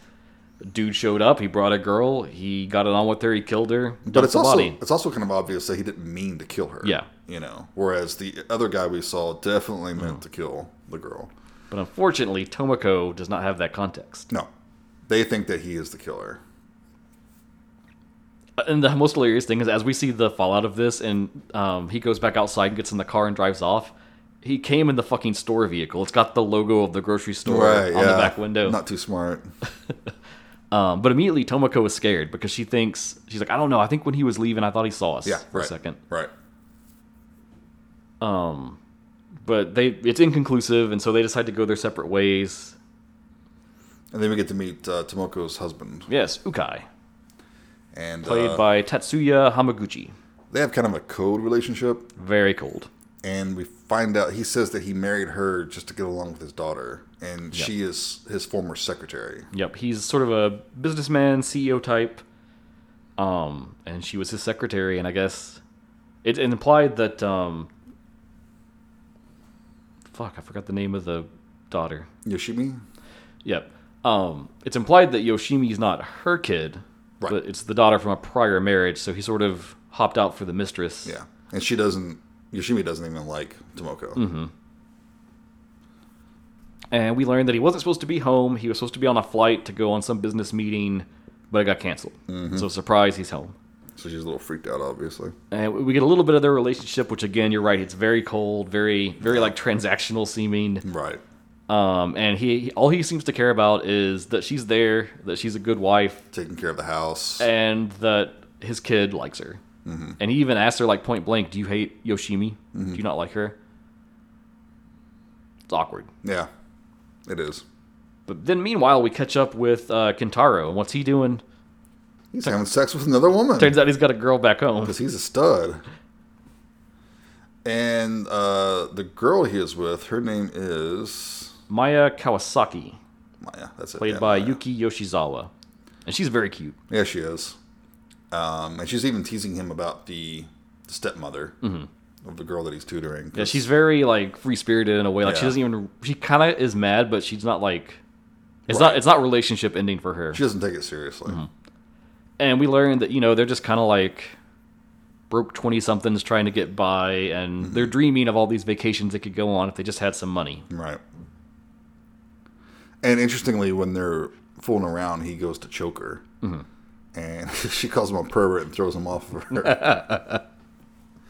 dude showed up, he brought a girl, he got it on with her, he killed her, But it's also body. it's also kind of obvious that he didn't mean to kill her. Yeah. you know. Whereas the other guy we saw definitely meant Mm. to kill the girl. But unfortunately, Tomoko does not have that context. No, they think that he is the killer. And the most hilarious thing is, as we see the fallout of this, and um, he goes back outside and gets in the car and drives off. He came in the fucking store vehicle. It's got the logo of the grocery store Right. on yeah. the back window. Not too smart. Um, but immediately Tomoko is scared because she thinks she's like, I don't know. I think when he was leaving, I thought he saw us Yeah. for right, a second. Right. Um, but they it's inconclusive, and so they decide to go their separate ways. And then we get to meet uh, Tomoko's husband, Yes, Ukai, and played uh, by Tatsuya Hamaguchi. they have kind of a code relationship. Very cold. and we find out he says that he married her just to get along with his daughter, and she is his former secretary. Yep, he's sort of a businessman, CEO type. Um, and she was his secretary, and I guess it, it implied that um, fuck, I forgot the name of the daughter. Yoshimi? Yep. Um, it's implied that Yoshimi's not her kid, Right. but it's the daughter from a prior marriage. So he sort of hopped out for the mistress. Yeah, and she doesn't. Yoshimi doesn't even like Tomoko. And we learned that he wasn't supposed to be home. He was supposed to be on a flight to go on some business meeting, but it got canceled. So surprise, he's home. So she's a little freaked out, obviously. And we get a little bit of their relationship, which again, you're right, it's very cold, very, very like transactional seeming. Right. Um, and he, he- all he seems to care about is that she's there, that she's a good wife, Taking care of the house. and that his kid likes her. And he even asked her like point blank, "Do you hate Yoshimi? Do you not like her?" It's awkward. Yeah, it is. But then, meanwhile, we catch up with uh, Kentaro, and what's he doing? He's having sex with another woman Turns out he's got a girl back home. because he's a stud. And uh, the girl he is with, her name is Maya Kawasaki, Maya. That's it. played yeah, by Maya. Yuki Yoshizawa, and she's very cute. Yeah, she is. Um, and she's even teasing him about the, the stepmother of the girl that he's tutoring. Mm-hmm. Yeah, she's very like free spirited in a way. Like she Yeah. doesn't even. She kind of is mad, but she's not like. It's Right. not. It's not relationship ending for her. She doesn't take it seriously. Mm-hmm. And we learned that you know they're just kind of like broke twenty somethings trying to get by, and Mm-hmm. they're dreaming of all these vacations that could go on if they just had some money. Right. And interestingly, when they're fooling around, he goes to choke her. And she calls him a pervert and throws him off of her.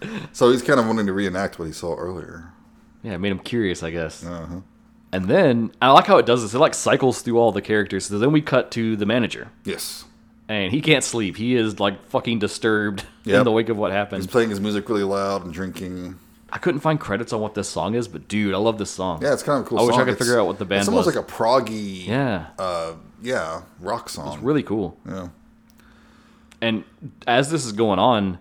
so he's kind of wanting to reenact what he saw earlier. Yeah, it made him curious, I guess. Uh-huh. And then I like how it does this. It like cycles through all the characters. So then we cut to the manager, Yes. and he can't sleep. He is like fucking disturbed in the wake of what happened. He's playing his music really loud and drinking. I couldn't find credits on what this song is, but dude, I love this song. Yeah, it's kind of a cool I wish I could It's- figure out what the band It's almost was. like a proggy, Yeah, uh, yeah, rock song. It's really cool. yeah. And as this is going on,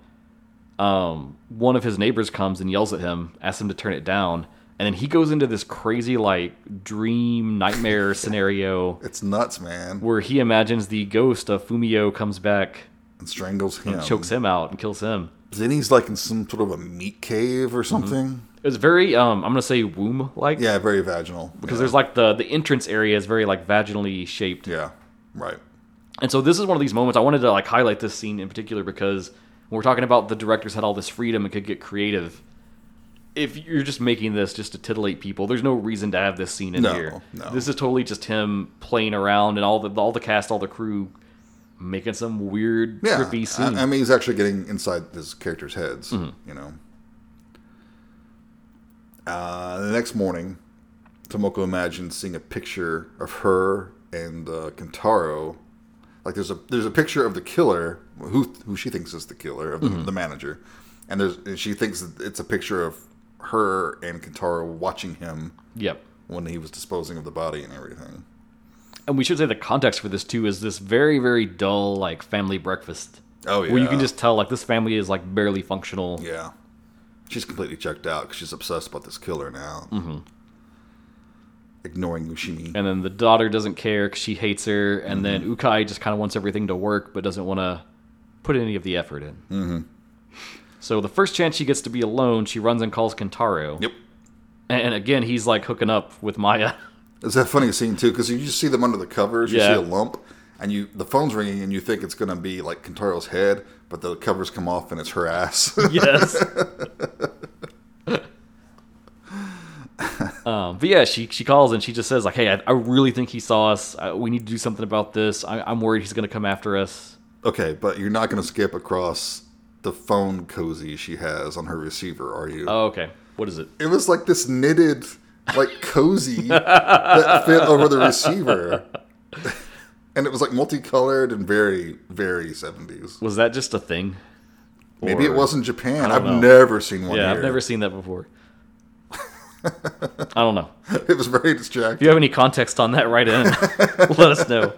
um, one of his neighbors comes and yells at him, asks him to turn it down, and then he goes into this crazy like dream nightmare scenario It's nuts, man. where he imagines the ghost of Fumio comes back, And strangles him. And chokes him out, and kills him. Then he's like in some sort of a meat cave or something. It was very, um, I'm gonna say womb like, Yeah, very vaginal. because yeah. there's like the the entrance area is very like vaginally shaped. Yeah, right. And so this is one of these moments I wanted to like highlight this scene in particular because when we're talking about the directors had all this freedom and could get creative. If you're just making this just to titillate people, there's no reason to have this scene in No, here. no. This is totally just him playing around and all the all the cast, all the crew making some weird Yeah, trippy scene. I, I mean, he's actually getting inside his characters' heads. Mm-hmm. You know. Uh, the next morning, Tomoko imagines seeing a picture of her and uh, Kentaro. Like there's a there's a picture of the killer, who who she thinks is the killer of the, Mm-hmm. the manager, and there's and she thinks it's a picture of her and Kentaro watching him yep. when he was disposing of the body and everything. And we should say the context for this too is this very very dull like family breakfast. Oh yeah, Where you can just tell like this family is like barely functional. Yeah. She's completely checked out because she's obsessed about this killer now. Mm-hmm. Ignoring Yoshimi. And then the daughter doesn't care because she hates her. And then Ukai just kind of wants everything to work, but doesn't want to put any of the effort in. Mm-hmm. So the first chance she gets to be alone, she runs and calls Kentaro. Yep. And again, he's like hooking up with Maya. It's that funny scene too because you just see them under the covers. You Yeah. see a lump, and you the phone's ringing, and you think it's going to be like Kentaro's head, but the covers come off and it's her ass. yes. um, but yeah, she she calls and she just says like, "Hey, I, I really think he saw us. I, we need to do something about this. I, I'm worried he's going to come after us." okay, but you're not going to skip across the phone cozy she has on her receiver, are you? Oh, okay. What is it? it was like this knitted, like cozy that fit over the receiver. And it was like multicolored and very, very 70s. Was that just a thing? Maybe it was in Japan. I've know. never seen one Yeah, here. I've never seen that before. I don't know. It was very distracting. If you have any context on that, write in. Let us know.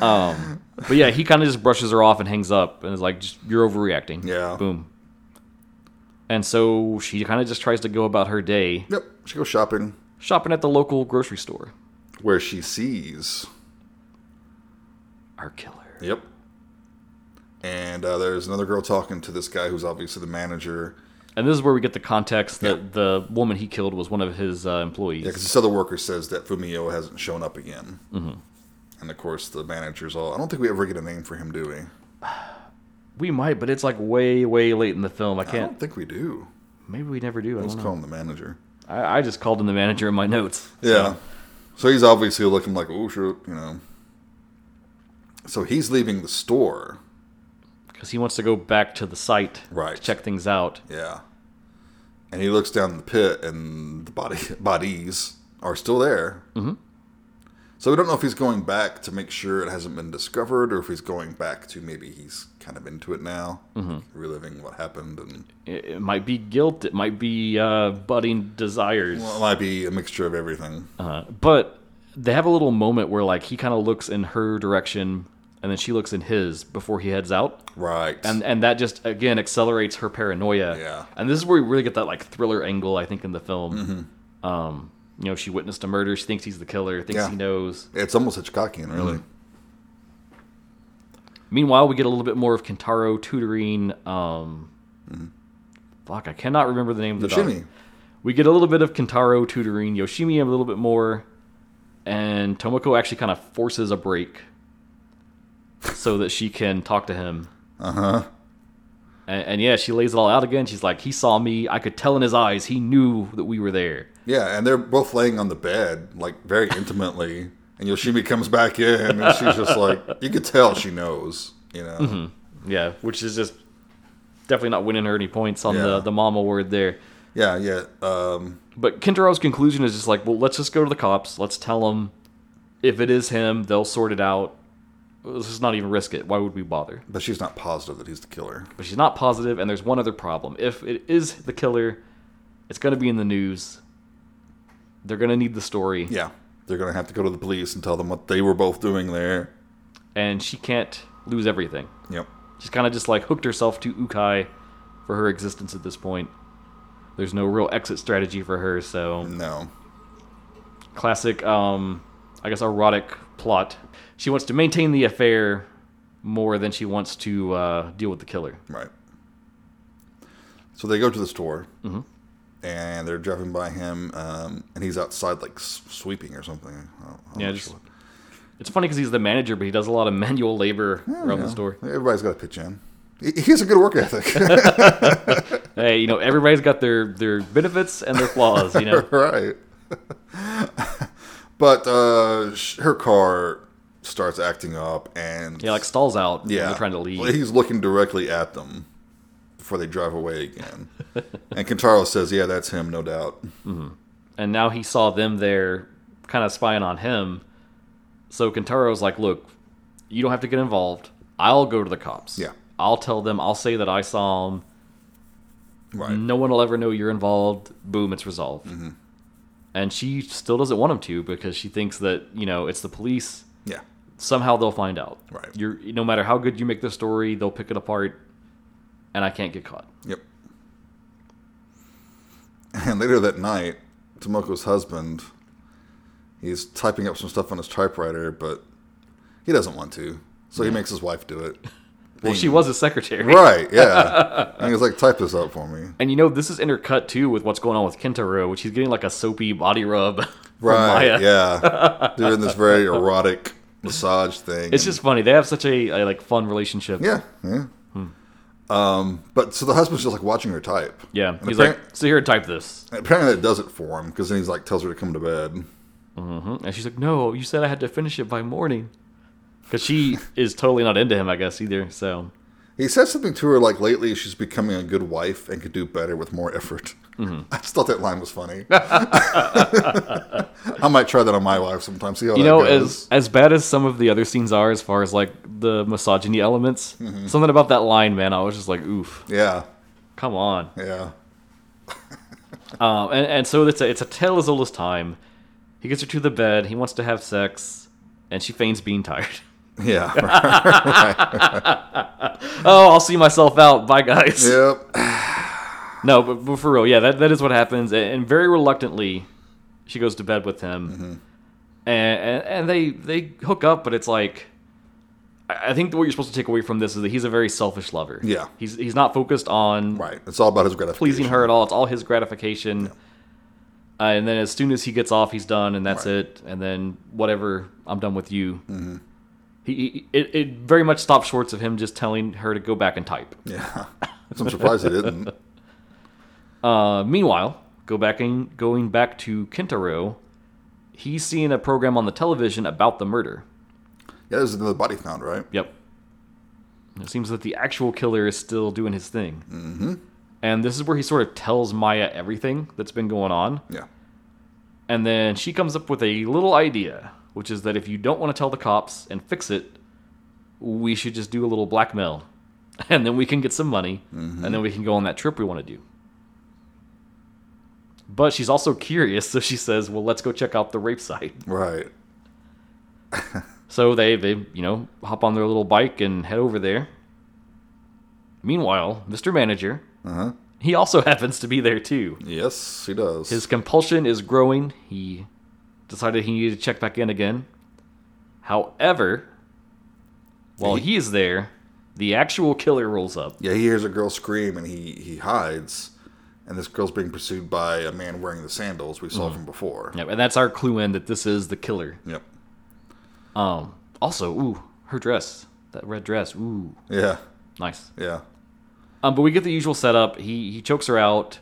Um, but yeah, he kind of just brushes her off and hangs up and is like, just, "You're overreacting." Yeah. Boom. And so she kind of just tries to go about her day, Yep. She goes shopping shopping at the local grocery store. where she sees. Our killer. Yep. And uh, there's another girl talking to this guy who's obviously the manager. And this is where we get the context that the woman he killed was one of his uh, employees. Yeah, because this other worker says that Fumio hasn't shown up again. Mm-hmm. And of course, the manager's all. I don't think we ever get a name for him, do we? we might, but it's like way, way late in the film. I I can't. don't think we do. Maybe we never do. I Let's call him the manager. I, I just called him the manager in my notes. Yeah. So he's obviously looking like, oh, shoot, you know. So he's leaving the store. because he wants to go back to the site Right. to check things out. Yeah. And he looks down the pit, and the body bodies are still there. Mm-hmm. So we don't know if he's going back to make sure it hasn't been discovered, or if he's going back to maybe he's kind of into it now, reliving what happened, and It, it might be guilt. It might be uh, budding desires. well, it might be a mixture of everything. Uh, but they have a little moment where like he kind of looks in her direction and then she looks in his before he heads out. Right. And and that just again accelerates her paranoia. Yeah. And this is where we really get that like thriller angle I think in the film. Mm-hmm. Um, you know, she witnessed a murder. She thinks he's the killer. Thinks Yeah. he knows. it's almost Hitchcockian, really. Meanwhile, we get a little bit more of Kentaro tutoring. Um, Fuck, I cannot remember the name of the dog. We get a little bit of Kentaro tutoring Yoshimi a little bit more, and Tomoko actually kind of forces a break so that she can talk to him. Uh huh. And, and yeah, she lays it all out again. She's like, "He saw me. I could tell in his eyes. He knew that we were there." Yeah, and they're both laying on the bed, like very intimately. And Yoshimi comes back in, and she's just like, you could tell she knows, you know. Mm-hmm. Yeah, which is just definitely not winning her any points on Yeah. the the mom award there. Yeah, yeah. Um, But Kentaro's conclusion is just like, well, let's just go to the cops. Let's tell them if it is him, they'll sort it out. Let's just not even risk it. Why would we bother? but she's not positive that he's the killer. But she's not positive, and there's one other problem. If it is the killer, it's going to be in the news. They're going to need the story, Yeah, they're gonna have to go to the police and tell them what they were both doing there. and she can't lose everything. Yep. She's kind of just like hooked herself to Ukai for her existence at this point. There's no real exit strategy for her, so No. classic, um, I guess, erotic plot. She wants to maintain the affair more than she wants to uh, deal with the killer. Right. So they go to the store, Mm-hmm. and they're driving by him, um, and he's outside like sweeping or something. I'm Yeah, just, sure. it's funny because he's the manager, but he does a lot of manual labor around Yeah. the store. Everybody's got to pitch in. He he has a good work ethic, Hey, you know, everybody's got their their benefits and their flaws. You know, right? But uh, her car starts acting up, and yeah, like stalls out. yeah, they're trying to leave. He's looking directly at them before they drive away again. and Kentaro says, "Yeah, that's him, no doubt." and now he saw them there kind of spying on him so Kentaro's like look you don't have to get involved i'll go to the cops Yeah. i'll tell them i'll say that i saw him Right. no one will ever know you're involved boom it's resolved Mm-hmm. And she still doesn't want him to because she thinks that you know it's the police Yeah. somehow they'll find out Right. you're no matter how good you make the story they'll pick it apart and i can't get caught Yep. And later that night, Tomoko's husband, he's typing up some stuff on his typewriter, but he doesn't want to, so he makes his wife do it. Well she was a secretary Right, yeah. and he's like, type this up for me. And you know, this is intercut too with what's going on with Kentaro, which he's getting like a soapy body rub from Right, Maya. yeah. Doing this very erotic massage thing. It's just funny. They have such a, a like fun relationship. Yeah, yeah. Um, but so the husband's just like watching her type. Yeah. And He's like, "So here, type this," apparently that does it for him because then he's like tells her to come to bed. and she's like, "No, you said I had to finish it by morning," because she is totally not into him, I guess either. So He said something to her like lately she's becoming a good wife and could do better with more effort. Mm-hmm. I just thought that line was funny. I might try that on my wife sometime. See how you know, goes. as as bad as some of the other scenes are, as far as like the misogyny elements, Mm-hmm. something about that line, man, I was just like, "Oof, yeah, come on." yeah, Um, and, and so it's a, it's a tale as old as time. He gets her to the bed. He wants to have sex, and she feigns being tired. yeah. oh, I'll see myself out. Bye, guys. yep. No, but, but for real, yeah, that, that is what happens. And, very reluctantly, she goes to bed with him, Mm-hmm. and, and and they they hook up. But it's like, I think what you're supposed to take away from this is that he's a very selfish lover. Yeah. he's he's not focused on Right. It's all about his gratification. pleasing her at all. It's all his gratification. Uh, and then as soon as he gets off, he's done, and that's Right. it. And then whatever, I'm done with you. Mm-hmm. He, it, it very much stops short of him just telling her to go back and type. Yeah. I'm surprised he didn't. Uh, meanwhile, go back and going back to Kentaro, he's seeing a program on the television about the murder. Yeah, there's another body found, right? Yep. It seems that the actual killer is still doing his thing. Mm-hmm. And this is where he sort of tells Maya everything that's been going on. Yeah. And then she comes up with a little idea, which is that if you don't want to tell the cops and fix it, we should just do a little blackmail. And then we can get some money, and then we can go on that trip we want to do. But she's also curious, so she says, Well, let's go check out the rape site. Right. So they, they, you know, hop on their little bike and head over there. Meanwhile, Mr. Manager, Uh huh. he also happens to be there too. Yes, he does. His compulsion is growing. He decided he needed to check back in again. However, while he is there, the actual killer rolls up. yeah, he hears a girl scream and he he hides, and this girl's being pursued by a man wearing the sandals we Mm-hmm. saw from before. Yep, and that's our clue in that this is the killer. Yep. Um, also, ooh, her dress, that red dress, ooh, Yeah. nice. Yeah. Um, but we get the usual setup. He he chokes her out.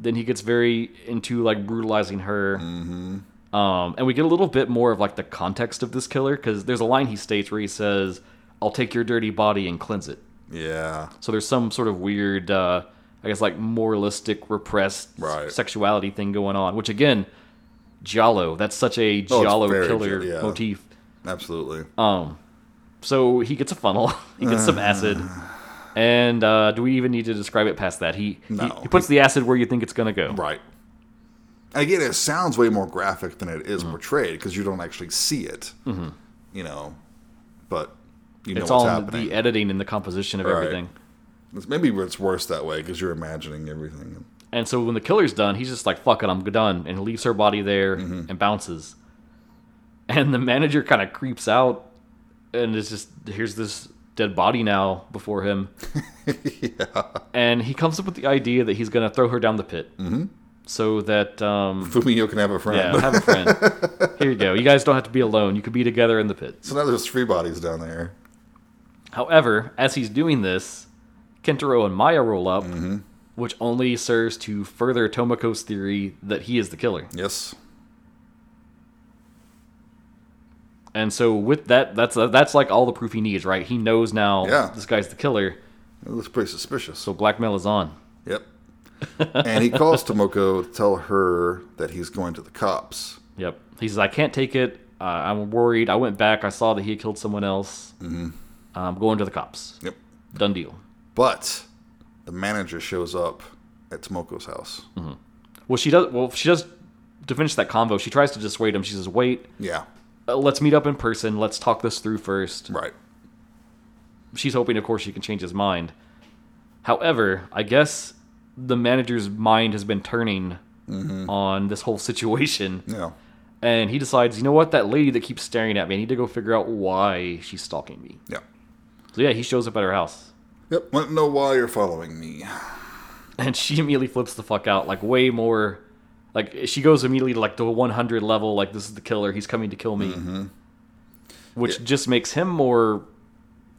Then he gets very into like brutalizing her. Mm-hmm. Um, and we get a little bit more of like the context of this killer because there's a line he states where he says, "I'll take your dirty body and cleanse it." Yeah. So there's some sort of weird, uh, I guess, like moralistic, repressed Right. sexuality thing going on. Which again, Giallo. That's such a Oh, Giallo very killer yeah. motif. Absolutely. Um, so he gets a funnel, he gets some acid, and uh, do we even need to describe it past that? He he, No. he puts the acid where you think it's gonna go. Right. Again, it sounds way more graphic than it is Mm-hmm. portrayed because you don't actually see it. You know, but you know it's all happening. the editing and the composition of Right. everything. It's- Maybe it's worse that way because you're imagining everything. And so when the killer's done, he's just like, fuck it, I'm done. And leaves her body there and bounces. And the manager kind of creeps out and it's just, here's this dead body now before him. yeah. And he comes up with the idea that he's going to throw her down the pit. Mm-hmm. So that, um, Fumio can have a friend. yeah, have a friend. Here you go. You guys don't have to be alone. You could be together in the pit. so now there's three bodies down there. However, as he's doing this, Kentaro and Maya roll up, which only serves to further Tomoko's theory that he is the killer. Yes. And so with that, that's that's like all the proof he needs, right? He knows now Yeah. this guy's the killer, It looks pretty suspicious. so blackmail is on. Yep. And he calls Tomoko to tell her that he's going to the cops. Yep. He says, "I can't take it. Uh, I'm worried. I went back. I saw that he had killed someone else. Mm-hmm. I'm going to the cops. Yep. Done deal." But the manager shows up at Tomoko's house. Well, she does. Well, she does. To finish that convo, she tries to dissuade him. She says, "Wait, Yeah. uh, let's meet up in person. Let's talk this through first. Right. she's hoping, of course, she can change his mind. However, I guess the manager's mind has been turning mm-hmm. on this whole situation, Yeah. and he decides, you know what, that lady that keeps staring at me, I need to go figure out why she's stalking me. Yeah. So yeah, he shows up at her house, Yep. Want to know why you're following me? and she immediately flips the fuck out, like way more. Like she goes immediately to like the 100 level, like this is the killer. He's coming to kill me, mm-hmm. which just makes him more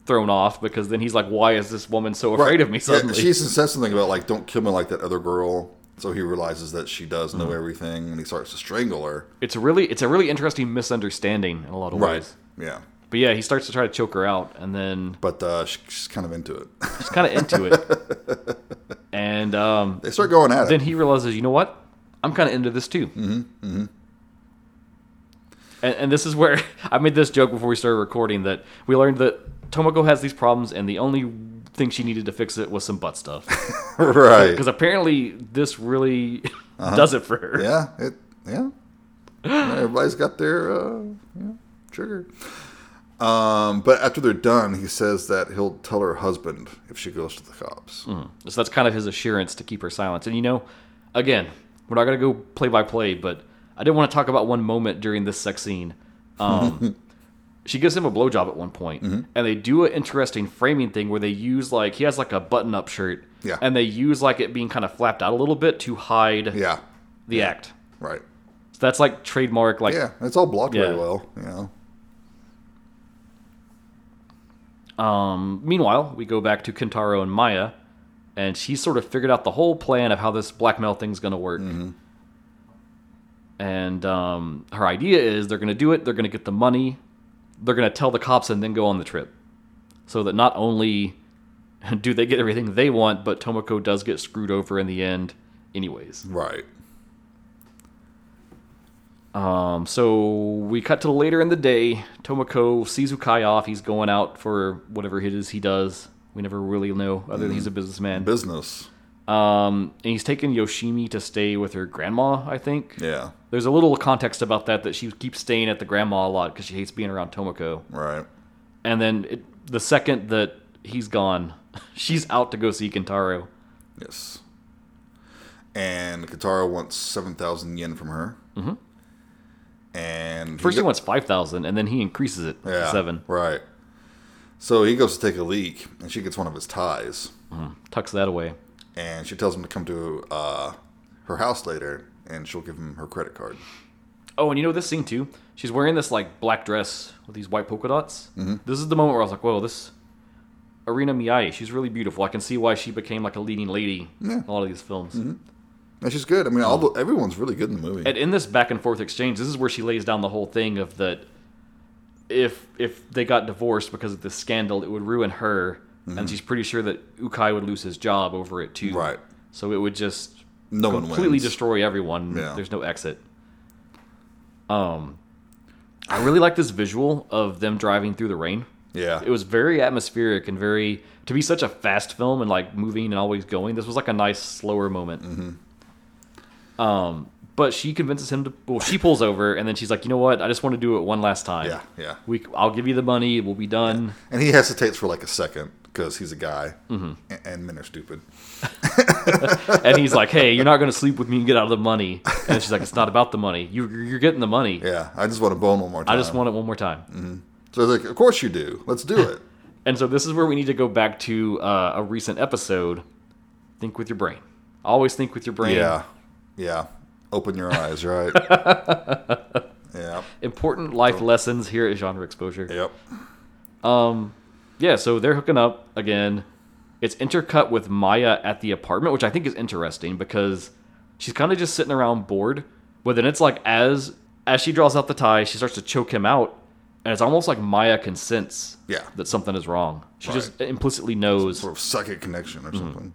thrown off because then he's like, why is this woman so afraid of me Yeah, suddenly? she says something about like, "Don't kill me like that other girl." So he realizes that she does Mm-hmm. know everything, and he starts to strangle her. it's a really it's a really interesting misunderstanding in a lot of ways. Yeah. But yeah, he starts to try to choke her out, and then But uh, she's kind of into it. she's kind of into it. And um, they start going at then it. Then he realizes, you know what? I'm kind of into this too. Mm-hmm. Mm-hmm. And, and this is where I made this joke before we started recording that we learned that Tomoko has these problems, and the only thing she needed to fix it was some butt stuff. right. Because apparently, this really does it for her. Yeah. It. Yeah. Everybody's got their uh, yeah, trigger. Um, but after they're done, he says that he'll tell her husband if she goes to the cops. So that's kind of his assurance to keep her silent. And you know, again, we're not going to go play by play, but I did want to talk about one moment during this sex scene. Um, she gives him a blowjob at one point, and they do an interesting framing thing where they use like he has like a button-up shirt, Yeah. and they use like it being kind of flapped out a little bit to hide Yeah. the act. Right. So that's like trademark, like Yeah. It's all blocked Yeah. very well. You know. Um, meanwhile, we go back to Kentaro and Maya, and she's sort of figured out the whole plan of how this blackmail thing's going to work. And um, her idea is they're going to do it, they're going to get the money, they're going to tell the cops, and then go on the trip. So that not only do they get everything they want, but Tomoko does get screwed over in the end, anyways. Right. Um, so we cut to later in the day. Tomoko sees Ukai off. He's going out for whatever it is he does. We never really know, other than he's a businessman. Business. Um, and he's taken Yoshimi to stay with her grandma, I think. Yeah. There's a little context about that that she keeps staying at the grandma a lot because she hates being around Tomoko. Right. And then it, the second that he's gone, she's out to go see Kentaro. Yes. And Kentaro wants seven thousand yen from her. Mm-hmm. And First he go- wants five thousand, and then he increases it to seven. Right. So he goes to take a leak, and she gets one of his ties, Tucks that away. And she tells him to come to uh, her house later, and she'll give him her credit card. Oh, and you know this scene too. She's wearing this like black dress with these white polka dots. Mm-hmm. This is the moment where I was like, "Whoa, this Erina Miyai, she's really beautiful. I can see why she became like a leading lady in a lot of these films." And she's good. I mean, all the, everyone's really good in the movie. And in this back and forth exchange, this is where she lays down the whole thing of that if if they got divorced because of this scandal, it would ruin her, and she's pretty sure that Ukai would lose his job over it too. Right. So it would just no completely destroy everyone. Yeah. There's no exit. Um, I really like this visual of them driving through the rain. yeah. It was very atmospheric and very to be such a fast film and like moving and always going. This was like a nice slower moment. Mm-hmm. Um, but she convinces him to. Well, she pulls over and then she's like, "You know what? I just want to do it one last time. Yeah, yeah. We, I'll give you the money. We'll be done." and he hesitates for like a second because he's a guy, Mm-hmm. and, and men are stupid. and he's like, "Hey, you're not going to sleep with me and get out of the money." And she's like, "It's not about the money. You, you're getting the money. Yeah, I just want to bone one more time. I just want it one more time." So I was like, of course you do. Let's do it. And so this is where we need to go back to uh, a recent episode. Think with your brain. Always think with your brain. yeah, yeah. Open your eyes, right? yeah, Important life lessons here at Genre Exposure. yep. Yeah, so they're hooking up again. It's intercut with Maya at the apartment, which I think is interesting because she's kind of just sitting around bored. But then it's like as as she draws out the tie, she starts to choke him out, and it's almost like Maya consents Yeah. that something is wrong. She Right. just implicitly knows. Sort of psychic connection Mm-hmm. or something.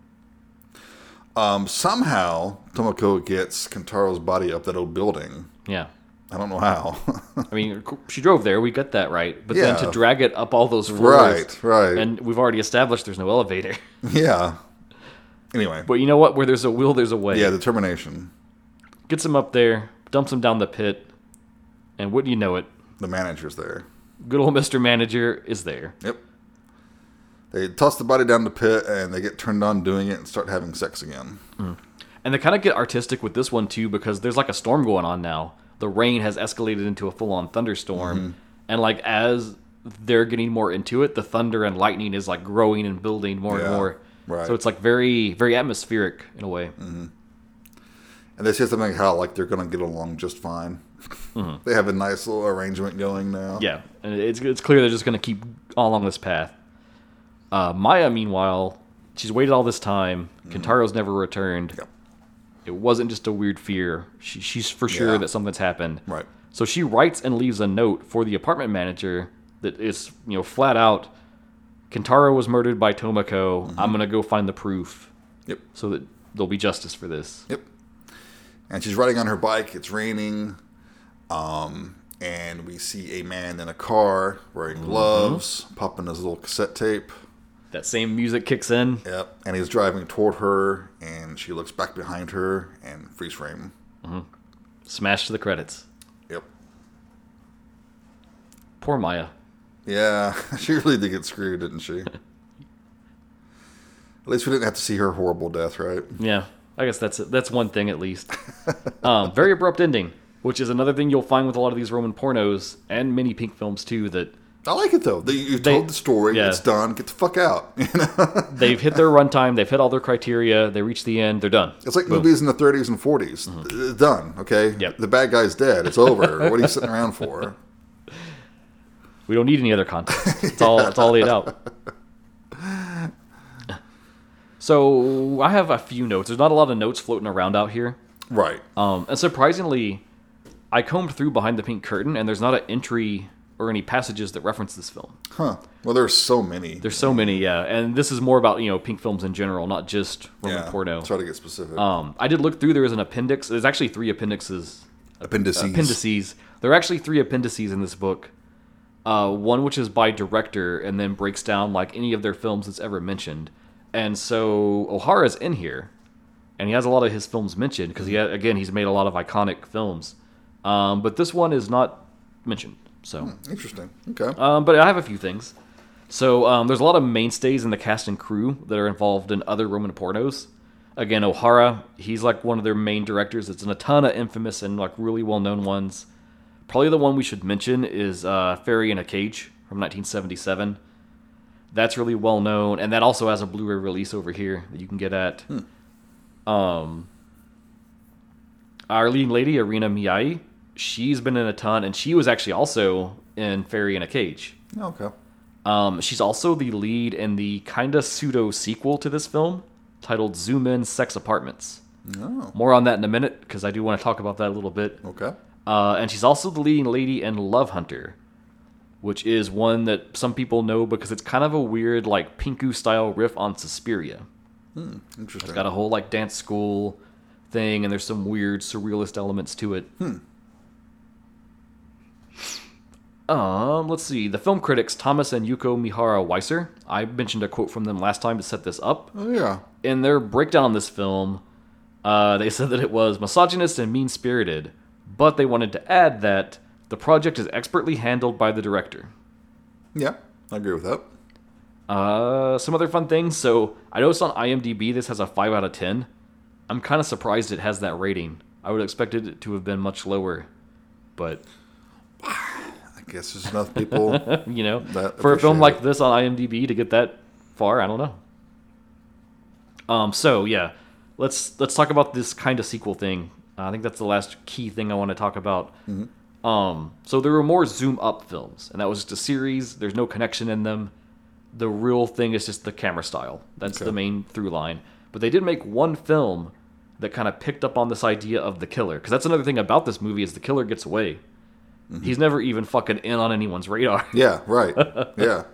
Um, somehow Tomoko gets Kentaro's body up that old building. Yeah. I don't know how. I mean, she drove there. We got that right. But then to drag it up all those floors, right, right. and we've already established there's no elevator. yeah. Anyway, But you know what? Where there's a will, there's a way. yeah, determination. Gets him up there, dumps him down the pit, and wouldn't you know it, The manager's there. good old Mr. Manager is there. Yep. They toss the body down the pit and they get turned on doing it and start having sex again. Mm. And they kind of get artistic with this one too because there's like a storm going on now. The rain has escalated into a full-on thunderstorm, Mm-hmm. and like as they're getting more into it, the thunder and lightning is like growing and building more Yeah, and more. right. Mm. So it's like very, very atmospheric in a way. And they say something like how like they're gonna get along just fine. they have a nice little arrangement going now. Mm-hmm. Yeah, and it's it's clear they're just going to keep along this path. Uh, Maya, meanwhile, she's waited all this time. Kentaro's never returned. Mm-hmm. Yep. It wasn't just a weird fear. She, she's for sure Yeah. that something's happened. Right. So she writes and leaves a note for the apartment manager that is, you know, flat out. Kentaro was murdered by Tomoko. Mm-hmm. I'm gonna go find the proof Yep. so that there'll be justice for this. Yep. And she's riding on her bike. It's raining. Um, and we see a man in a car wearing Mm-hmm. gloves, popping his little cassette tape. That same music kicks in. Yep. And he's driving toward her, and she looks back behind her and freeze frame. Smash to the credits. Yep. Poor Maya. Yeah, she really did get screwed, didn't she? At least we didn't have to see her horrible death, right? Yeah, I guess that's that's one thing at least. um, very abrupt ending, which is another thing you'll find with a lot of these Roman pornos and many pink films too. That I like it though. They, you They- told the story. yeah. It's done. Get the fuck out. You know? they've hit their runtime, they've hit all their criteria, they reach the end, they're done. It's like movies in the 30s and 40s. Uh, Done. Okay. Mm-hmm. Yep. The bad guy's dead. It's over. what are you sitting around for? We don't need any other content. It's all it's all laid out. So I have a few notes. There's not a lot of notes floating around out here. Right. Um, and surprisingly, I combed through behind the pink curtain, and there's not an entry or any passages that reference this film. Huh. Well, there's so many. There's so many, yeah. And this is more about you know pink films in general, not just Roman yeah. porno. Try to get specific. Um, I did look through. There is an appendix. There's actually three appendixes. Appendices. Appendices. There are actually three appendices in this book. Uh, one which is by director and then breaks down like any of their films that's ever mentioned. And so Ohara's in here, and he has a lot of his films mentioned because he again he's made a lot of iconic films. Um, but this one is not mentioned. So. Interesting. Okay. Um, but I have a few things. So um, there's a lot of mainstays in the cast and crew that are involved in other Roman pornos. Again, Ohara, he's like one of their main directors. It's in a ton of infamous and like really well-known ones. Probably the one we should mention is uh, Fairy in a Cage from 1977. That's really well known, and that also has a Blu-ray release over here that you can get at. Um, our leading lady, Erina Miyai, she's been in a ton, and she was actually also in Fairy in a Cage. okay. Um, she's also the lead in the kind of pseudo sequel to this film titled Zoom In Sex Apartments. Oh. More on that in a minute because I do want to talk about that a little bit. Okay. Uh, and she's also the leading lady in Love Hunter, which is one that some people know because it's kind of a weird, like, Pinku style riff on Suspiria. Interesting. It's got a whole, like, dance school thing, and there's some weird surrealist elements to it. Um, let's see. The film critics Thomas and Yuko Mihara Weisser. I mentioned a quote from them last time to set this up. oh yeah. In their breakdown on this film, uh, they said that it was misogynist and mean spirited, but they wanted to add that the project is expertly handled by the director. Yeah. I agree with that. Uh, some other fun things. So I noticed on IMDb this has a five out of ten. I'm kind of surprised it has that rating. I would have expected it to have been much lower, but I guess there's enough people. you know, for a film appreciate like it. this on IMDb to get that far, I don't know. Um, so yeah, let's let's talk about this kind of sequel thing. I think that's the last key thing I want to talk about. Mm-hmm. Um, so there were more zoom up films, and that was just a series. There's no connection in them. The real thing is just the camera style. That's Okay. the main through line. But they did make one film that kind of picked up on this idea of the killer, because that's another thing about this movie is the killer gets away. Mm-hmm. He's never even fucking in on anyone's radar. yeah, right. Yeah.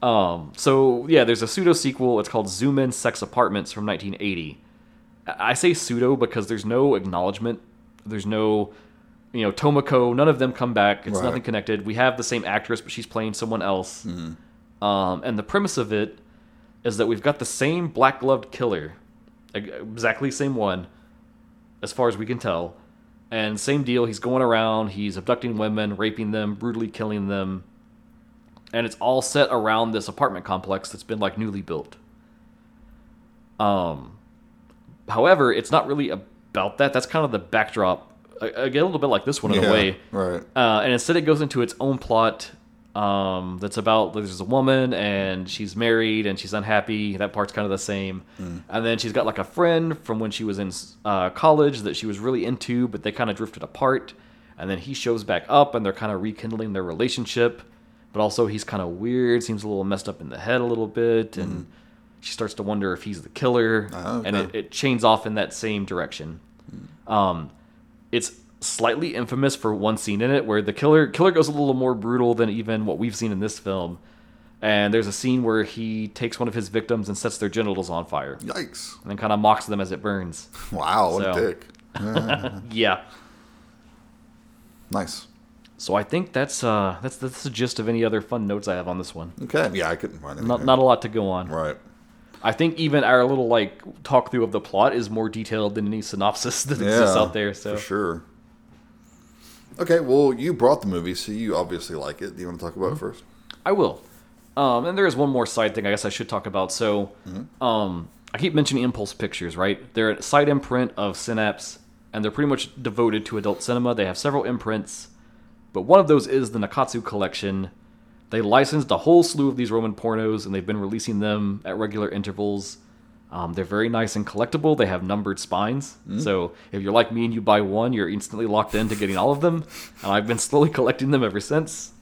Um, so yeah, there's a pseudo sequel. It's called Zoom In Sex Apartments from 1980. I say pseudo because there's no acknowledgement. There's no, you know, Tomoko. None of them come back. It's Right. nothing connected. We have the same actress, but she's playing someone else. Um, and the premise of it is that we've got the same black gloved killer, exactly same one, as far as we can tell. And same deal. He's going around. He's abducting women, raping them, brutally killing them and it's all set around this apartment complex that's been like newly built. Um, however, it's not really about that. That's kind of the backdrop. Get a little bit like this one in yeah. a way, Right. uh, and instead it goes into its own plot. Um, that's about there's a woman and she's married and she's unhappy. That part's kind of the same. And then she's got like a friend from when she was in uh, college that she was really into, but they kind of drifted apart. And then he shows back up and they're kind of rekindling their relationship. But also he's kind of weird, seems a little messed up in the head a little bit, and she starts to wonder if he's the killer. Ah, And it, it chains off in that same direction. Um, it's slightly infamous for one scene in it where the killer killer goes a little more brutal than even what we've seen in this film. And there's a scene where he takes one of his victims and sets their genitals on fire, Yikes. and then kind of mocks them as it burns. Wow, what So- a dick. Yeah. Nice. So I think that's uh that's that's the gist of any other fun notes I have on this one. Okay. Yeah, I couldn't find anything. Not not a lot to go on. Right. I think even our little like talk through of the plot is more detailed than any synopsis that Yeah. exists out there. So For sure. Okay, well, you brought the movie, so you obviously like it. Do you want to talk Mm-hmm. about it first? I will. Um, and there is one more side thing I guess I should talk about. So, um, I keep mentioning Impulse Pictures, right? They're a side imprint of Synapse, and they're pretty much devoted to adult cinema. They have several imprints, but one of those is the Nikkatsu Collection. They licensed a whole slew of these Roman pornos, and they've been releasing them at regular intervals. Um, they're very nice and collectible. They have numbered spines. So if you're like me and you buy one, you're instantly locked into getting all of them. And I've been slowly collecting them ever since.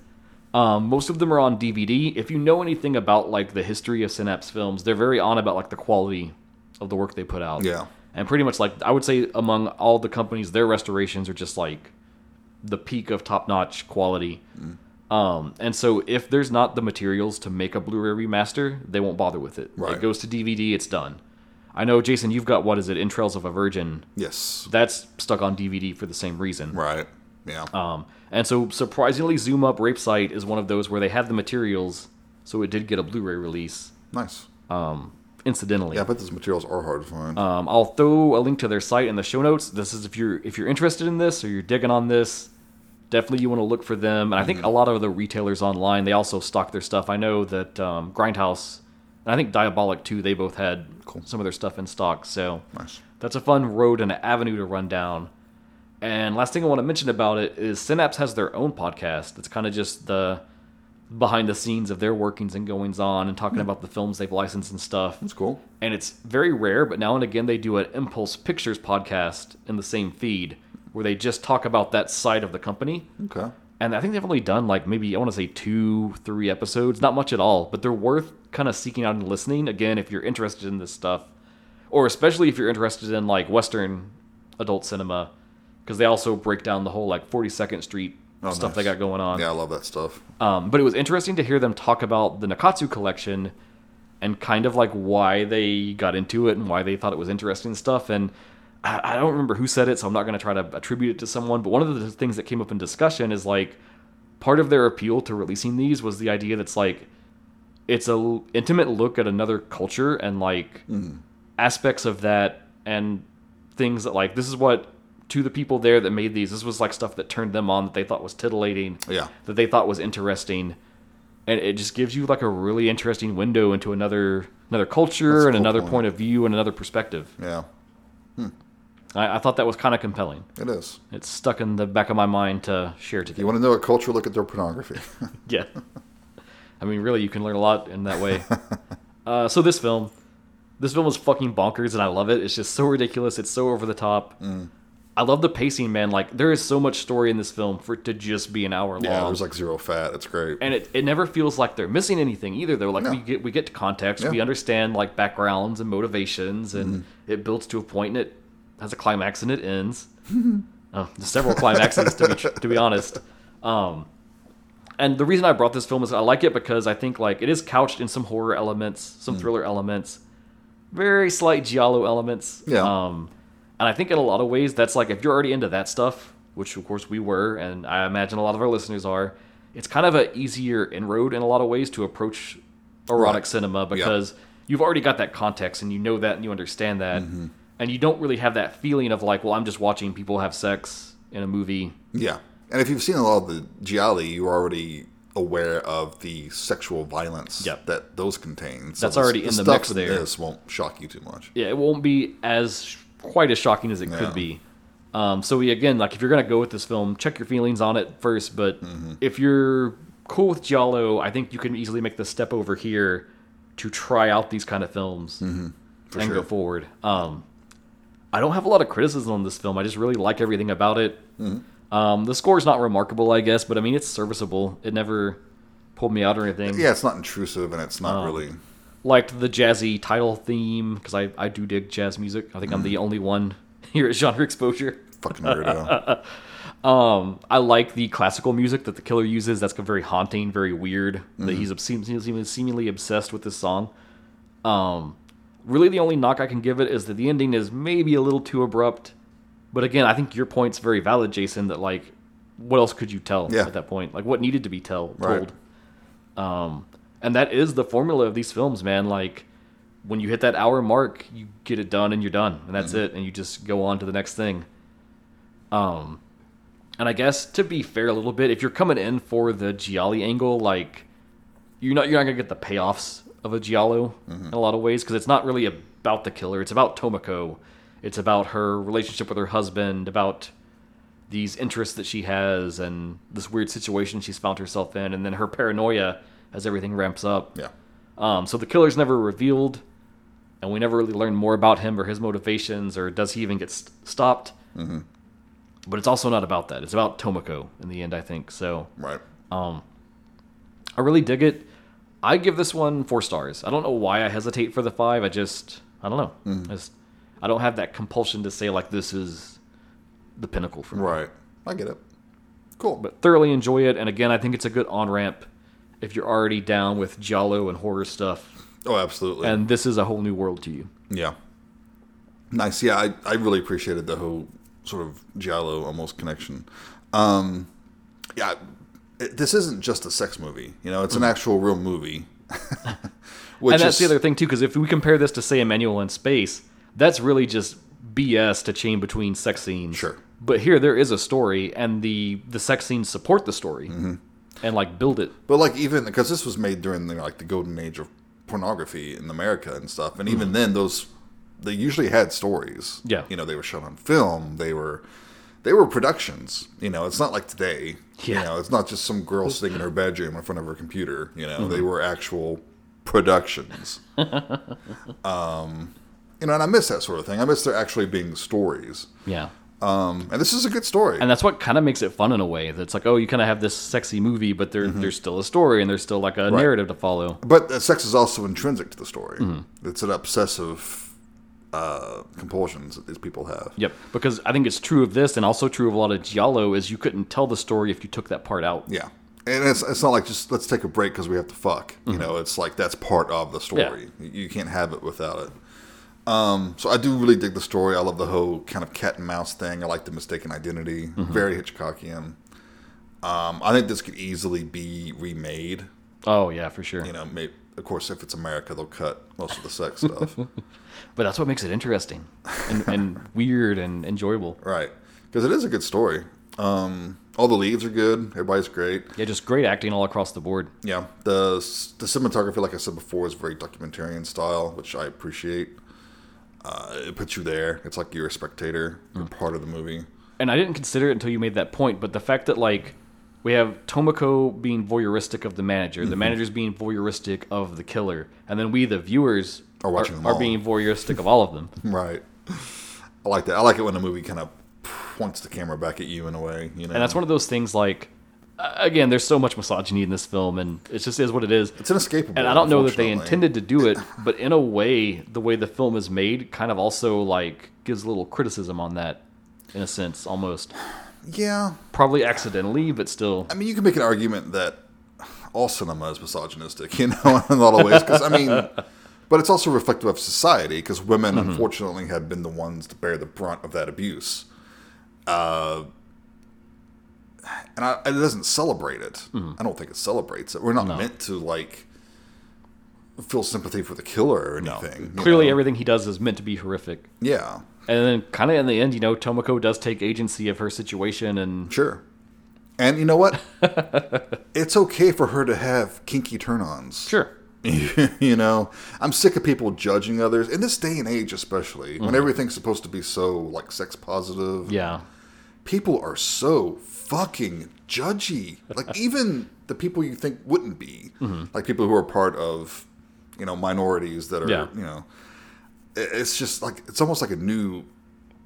Um, most of them are on DVD. If you know anything about like the history of Synapse films, they're very on about like the quality of the work they put out. Yeah. And pretty much like I would say among all the companies, their restorations are just like the peak of top notch quality. Um, and so if there's not the materials to make a Blu-ray remaster, they won't bother with it. Right. It goes to DVD, it's done. I know, Jason, you've got what is it, Entrails of a Virgin? Yes. That's stuck on DVD for the same reason. Right. Yeah. Um, and so surprisingly, Zoom Up Rape Site is one of those where they have the materials, so it did get a Blu-ray release. nice. Um, incidentally, Yeah, I bet those materials are hard to find. um, I'll throw a link to their site in the show notes. This is if you're if you're interested in this or you're digging on this, definitely you want to look for them. And I think a lot of the retailers online they also stock their stuff. I know that um, Grindhouse and I think Diabolik too. They both had Cool. some of their stuff in stock. So nice. that's a fun road and an avenue to run down. And last thing I want to mention about it is Synapse has their own podcast. It's kind of just the behind the scenes of their workings and goings on and talking about the films they've licensed and stuff. That's cool. And it's very rare, but now and again they do an Impulse Pictures podcast in the same feed where they just talk about that side of the company. Okay. And I think they've only done like maybe I want to say two, three episodes, not much at all, but they're worth kind of seeking out and listening. Again, if you're interested in this stuff, or especially if you're interested in like Western adult cinema, because they also break down the whole like 42nd Street Oh, stuff they got going on. Yeah, I love that stuff. Um, but it was interesting to hear them talk about the Nikkatsu collection and kind of like why they got into it and why they thought it was interesting stuff. And I, I don't remember who said it, so I'm not going to try to attribute it to someone. But one of the things that came up in discussion is like part of their appeal to releasing these was the idea that's like it's a l- intimate look at another culture and like mm-hmm. aspects of that and things that like this is what to the people there that made these this was like stuff that turned them on that they thought was titillating Yeah. that they thought was interesting and it just gives you like a really interesting window into another another culture and cool another point. point of view and another perspective. Yeah, I, I thought that was kind of compelling. it is. It's stuck in the back of my mind to share it. You want to know a culture? Look at their pornography. Yeah. I mean, really, you can learn a lot in that way. uh, so this film, this film is fucking bonkers, and I love it. It's just so ridiculous. It's so over the top. Mm. I love the pacing, man. Like there is so much story in this film for it to just be an hour yeah, long. Yeah, there's like zero fat. It's great. and it, it never feels like they're missing anything either though like No. we get we get to context Yeah. we understand like backgrounds and motivations and Mm-hmm. it builds to a point and it has a climax and it ends oh, there's several climaxes to be to be honest um and the reason I brought this film is I like it because I think like it is couched in some horror elements, some Mm. thriller elements, very slight giallo elements. Yeah. Um, and I think in a lot of ways that's like if you're already into that stuff, which of course we were, and I imagine a lot of our listeners are, it's kind of an easier inroad in a lot of ways to approach erotic Right. cinema because you've already got that context and you know that and you understand that, Mm-hmm. And you don't really have that feeling of like, well, I'm just watching people have sex in a movie. Yeah, and if you've seen a lot of the gialli, you're already aware of the sexual violence Yep. that those contain. So That's already in the stuff mix there. This won't shock you too much. yeah, it won't be as quite as shocking as it Yeah. could be. Um, so we again, like if you're gonna go with this film, check your feelings on it first. But Mm-hmm. if you're cool with Giallo, I think you can easily make the step over here to try out these kind of films Mm-hmm. And sure. go forward. Um, I don't have a lot of criticism on this film. I just really like everything about it. Mm-hmm. Um, the score is not remarkable, I guess, but I mean it's serviceable. It never pulled me out or anything. Yeah, it's not intrusive, and it's Um, not really. liked the jazzy title theme because I, I do dig jazz music. I think I'm the only one here at Genre Exposure. Fucking weirdo. Um, I like the classical music that the killer uses. That's very haunting, very weird. That Mm-hmm. he's obs- seemingly, seemingly obsessed with this song. Um, really, the only knock I can give it is that the ending is maybe a little too abrupt. But again, I think your point's very valid, Jason. That like, what else could you tell Yeah. at that point? Like, what needed to be tell Right. told? Um, and that is the formula of these films, man. Like, when you hit that hour mark, you get it done and you're done, and that's it, and you just go on to the next thing. Um, and I guess to be fair, a little bit, if you're coming in for the Gialli angle, like you're not you're not gonna get the payoffs of a Giallo in a lot of ways because it's not really about the killer. It's about Tomoko. It's about her relationship with her husband, about these interests that she has, and this weird situation she's found herself in, and then her paranoia as everything ramps up. yeah. Um, so the killer's never revealed, and we never really learn more about him or his motivations, or does he even get st- stopped? Mm-hmm. But it's also not about that. It's about Tomoko in the end, I think. So Right. Um, I really dig it. I give this one four stars. I don't know why I hesitate for the five. I just, I don't know. Mm-hmm. I, just, I don't have that compulsion to say like this is the pinnacle for me. Right. I get it. Cool. But thoroughly enjoy it, and again, I think it's a good on ramp if you're already down with Giallo and horror stuff, oh, absolutely. and this is a whole new world to you. Yeah. Nice. Yeah, I, I really appreciated the whole sort of Giallo almost connection. Um, yeah, it, this isn't just a sex movie. You know, it's an actual real movie. Which and that's is, the other thing too, because if we compare this to say Emmanuelle in Space, that's really just BS to chain between sex scenes. Sure. But here there is a story, and the the sex scenes support the story, Mm-hmm. and like build it. But like even because this was made during the, like the golden age of pornography in America and stuff, and even then those they usually had stories. Yeah. you know they were shown on film. They were they were productions. You know, it's not like today. Yeah. You know, it's not just some girl sitting in her bedroom in front of her computer. You know, Mm-hmm. they were actual productions. um, you know, and I miss that sort of thing. I miss there actually being stories. Yeah. Um, and this is a good story. And that's what kind of makes it fun in a way. That's like, oh, you kind of have this sexy movie, but there, Mm-hmm. there's still a story and there's still like a narrative to follow. But uh, sex is also intrinsic to the story. Mm-hmm. It's an obsessive uh, compulsions that these people have. Yep. Because I think it's true of this, and also true of a lot of giallo, is you couldn't tell the story if you took that part out. Yeah. And it's, it's not like just let's take a break because we have to fuck. You know, it's like that's part of the story. You You can't have it without it. Um, so I do really dig the story. I love the whole kind of cat and mouse thing. I like the mistaken identity. Very Hitchcockian. Um, I think this could easily be remade. Oh yeah, for sure. You know, may of course, if it's America, they'll cut most of the sex stuff. But that's what makes it interesting and, and weird and enjoyable. Right. Because it is a good story. Um, All the leads are good. Everybody's great. Yeah, just great acting all across the board. Yeah, the the cinematography, like I said before, is very documentarian style, which I appreciate. Uh, it puts you there. It's like you're a spectator. You're part of the movie. And I didn't consider it until you made that point, but the fact that like we have Tomoko being voyeuristic of the manager, Mm-hmm. the manager's being voyeuristic of the killer, and then we, the viewers, Are watching them are all. being voyeuristic of all of them. Right. I like that. I like it when a movie kind of points the camera back at you in a way. You know, And that's one of those things like, again, there's so much misogyny in this film, and it just is what it is. it's inescapable. And I don't know that they intended to do it, but in a way, the way the film is made kind of also like gives a little criticism on that, in a sense, almost. Yeah, Probably accidentally, but still. I mean, you can make an argument that all cinema is misogynistic, you know, in a lot of ways. Because I mean, but it's also reflective of society because women, Mm-hmm. unfortunately, have been the ones to bear the brunt of that abuse. Uh, and I, it doesn't celebrate it. Mm-hmm. I don't think it celebrates it. We're not meant to like feel sympathy for the killer or anything. you Clearly, know? everything he does is meant to be horrific. Yeah, And then, kind of in the end, you know, Tomoko does take agency of her situation, and sure. And you know what? it's okay for her to have kinky turn-ons. sure, you know, I'm sick of people judging others in this day and age, especially when everything's supposed to be so like sex positive. yeah, People are so fucking judgy. Like even the people you think wouldn't be, like people who are part of, you know, minorities that are, Yeah. you know, it's just like it's almost like a new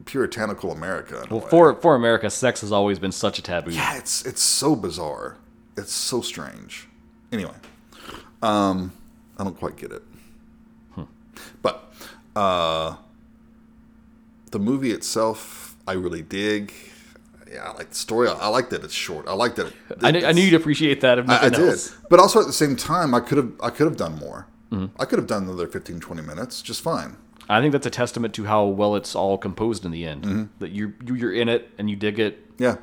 puritanical America. well, for for America, sex has always been such a taboo. Yeah, it's it's so bizarre. It's so strange. Anyway, um, I don't quite get it. But uh, the movie itself, I really dig. Yeah, I like the story. I, I like that it's short. I like that. It, I, knew, I knew you'd appreciate that. If I, I did, but also at the same time, I could have I could have done more. Mm-hmm. I could have done another 15, 20 minutes, just fine. I think that's a testament to how well it's all composed in the end. Mm-hmm. That you- you're in it and you dig it. Yeah,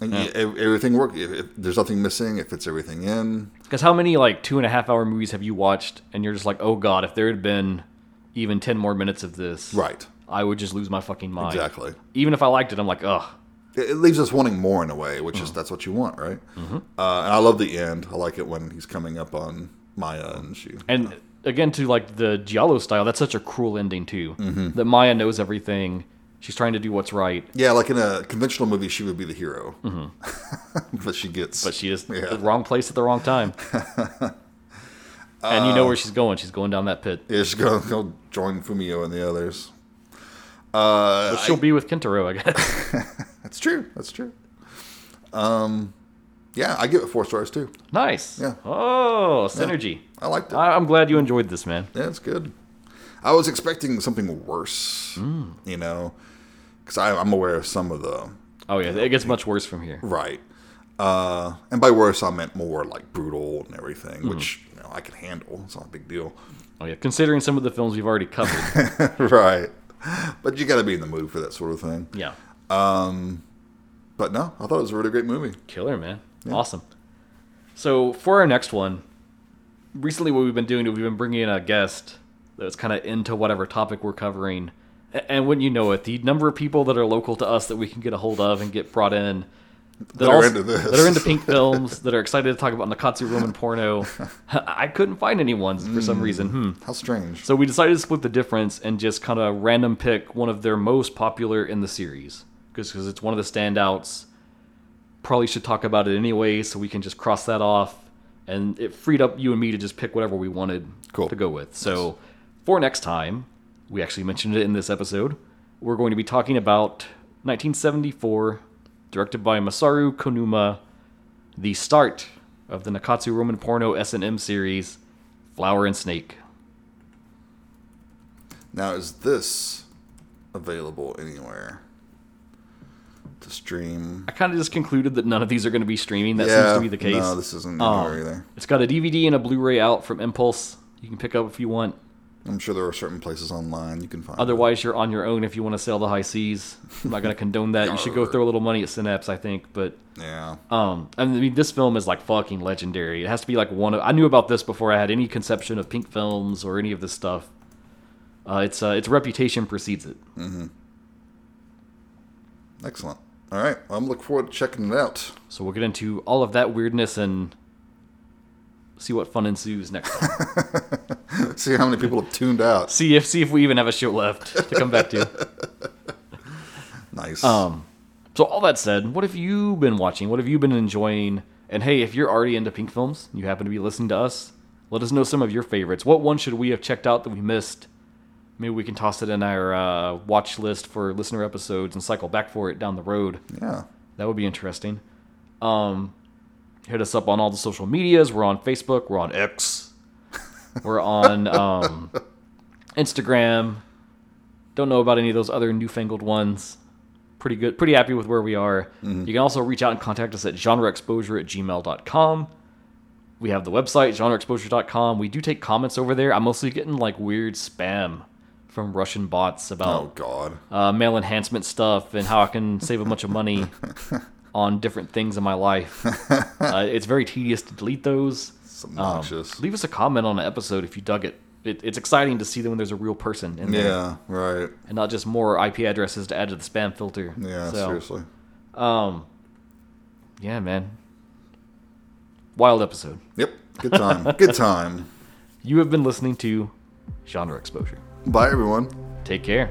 and ev- everything works. If, if there's nothing missing, it fits everything in. Because how many like two and a half hour movies have you watched and you're just like, oh god, if there had been even ten more minutes of this, Right. I would just lose my fucking mind. Exactly. Even if I liked it, I'm like, ugh. it it leaves us wanting more in a way, which Mm-hmm. is that's what you want, right? Uh, and I love the end. I like it when he's coming up on Maya and she. And again, to like the Giallo style, that's such a cruel ending too. Mm-hmm. That Maya knows everything. She's trying to do what's right, Yeah, like in a conventional movie, she would be the hero, but she gets. Mm-hmm. but she is Yeah. the wrong place at the wrong time. and you know where she's going. She's going down that pit. yeah, she's gonna join Fumio and the others. Uh, But she'll be with Kentaro, I guess. that's true. That's true. Um, yeah, I give it four stars too. nice. Yeah. Oh, synergy. I liked it. I- I'm glad you enjoyed this, man. Yeah, it's good. I was expecting something worse, Mm. you know, because I'm aware of some of the Oh yeah, it gets much worse from here. Right. Uh, and by worse, I meant more like brutal and everything, Mm-hmm. which you know I can handle. It's not a big deal. Oh yeah, considering some of the films we've already covered. right. But you got to be in the mood for that sort of thing. yeah, Um, But no, I thought it was a really great movie. killer, man. Awesome. So for our next one, recently what we've been doing is we've been bringing in a guest that's kind of into whatever topic we're covering. A- wouldn't you know it, the number of people that are local to us that we can get a hold of and get brought in That are into this. that are into pink films, that are excited to talk about Nikkatsu Roman porno. I couldn't find any ones for some reason. Hmm. How strange. So we decided to split the difference and just kind of random pick one of their most popular in the series because it's one of the standouts. Probably should talk about it anyway, so we can just cross that off, and it freed up you and me to just pick whatever we wanted Cool. to go with. So for next time, we actually mentioned it in this episode. We're going to be talking about 1974, directed by Masaru Konuma, the start of the Nikkatsu Roman porno S&M series, Flower and Snake. Now, is this available anywhere to stream? I kind of just concluded that none of these are going to be streaming. That yeah, seems to be the case. No, this isn't Um, anywhere either. It's got a DVD and a Blu-ray out from Impulse. You can pick up if you want. I'm sure there are certain places online you can find. it. Otherwise, you're on your own if you want to sail the high seas. I'm not going to condone that. You should go throw a little money at Synapse, I think. But yeah, um, I mean, this film is like fucking legendary. It has to be like one of. I knew about this before I had any conception of pink films or any of this stuff. Uh, its uh, its reputation precedes it. excellent. All right. Well, I'm looking forward to checking it out. So we'll get into all of that weirdness and see what fun ensues next time. See how many people have tuned out. see if see if we even have a show left to come back to. Nice. Um, so all that said, what have you been watching? What have you been enjoying? And hey, if you're already into pink films, you happen to be listening to us, let us know some of your favorites. What one should we have checked out that we missed? Maybe we can toss it in our uh, watch list for listener episodes and cycle back for it down the road. yeah. That would be interesting. Um, hit us up on all the social medias. We're on Facebook. We're on X. We're on um, Instagram. Don't know about any of those other newfangled ones. Pretty good. Pretty happy with where we are. You can also reach out and contact us at genreexposure at gmail.com. We have the website, genreexposure.com. We do take comments over there. I'm mostly getting like weird spam from Russian bots about Oh God. uh, male enhancement stuff and how I can save a bunch of money on different things in my life. Uh, it's very tedious to delete those. It's Um, obnoxious. leave us a comment on an episode if you dug it. it. It's exciting to see that when there's a real person in there yeah. Right. and not just more IP addresses to add to the spam filter. Yeah. So, seriously. Um, yeah, man. Wild episode. Yep. Good time. Good time. You have been listening to Genre Exposure. Bye, everyone. Take care.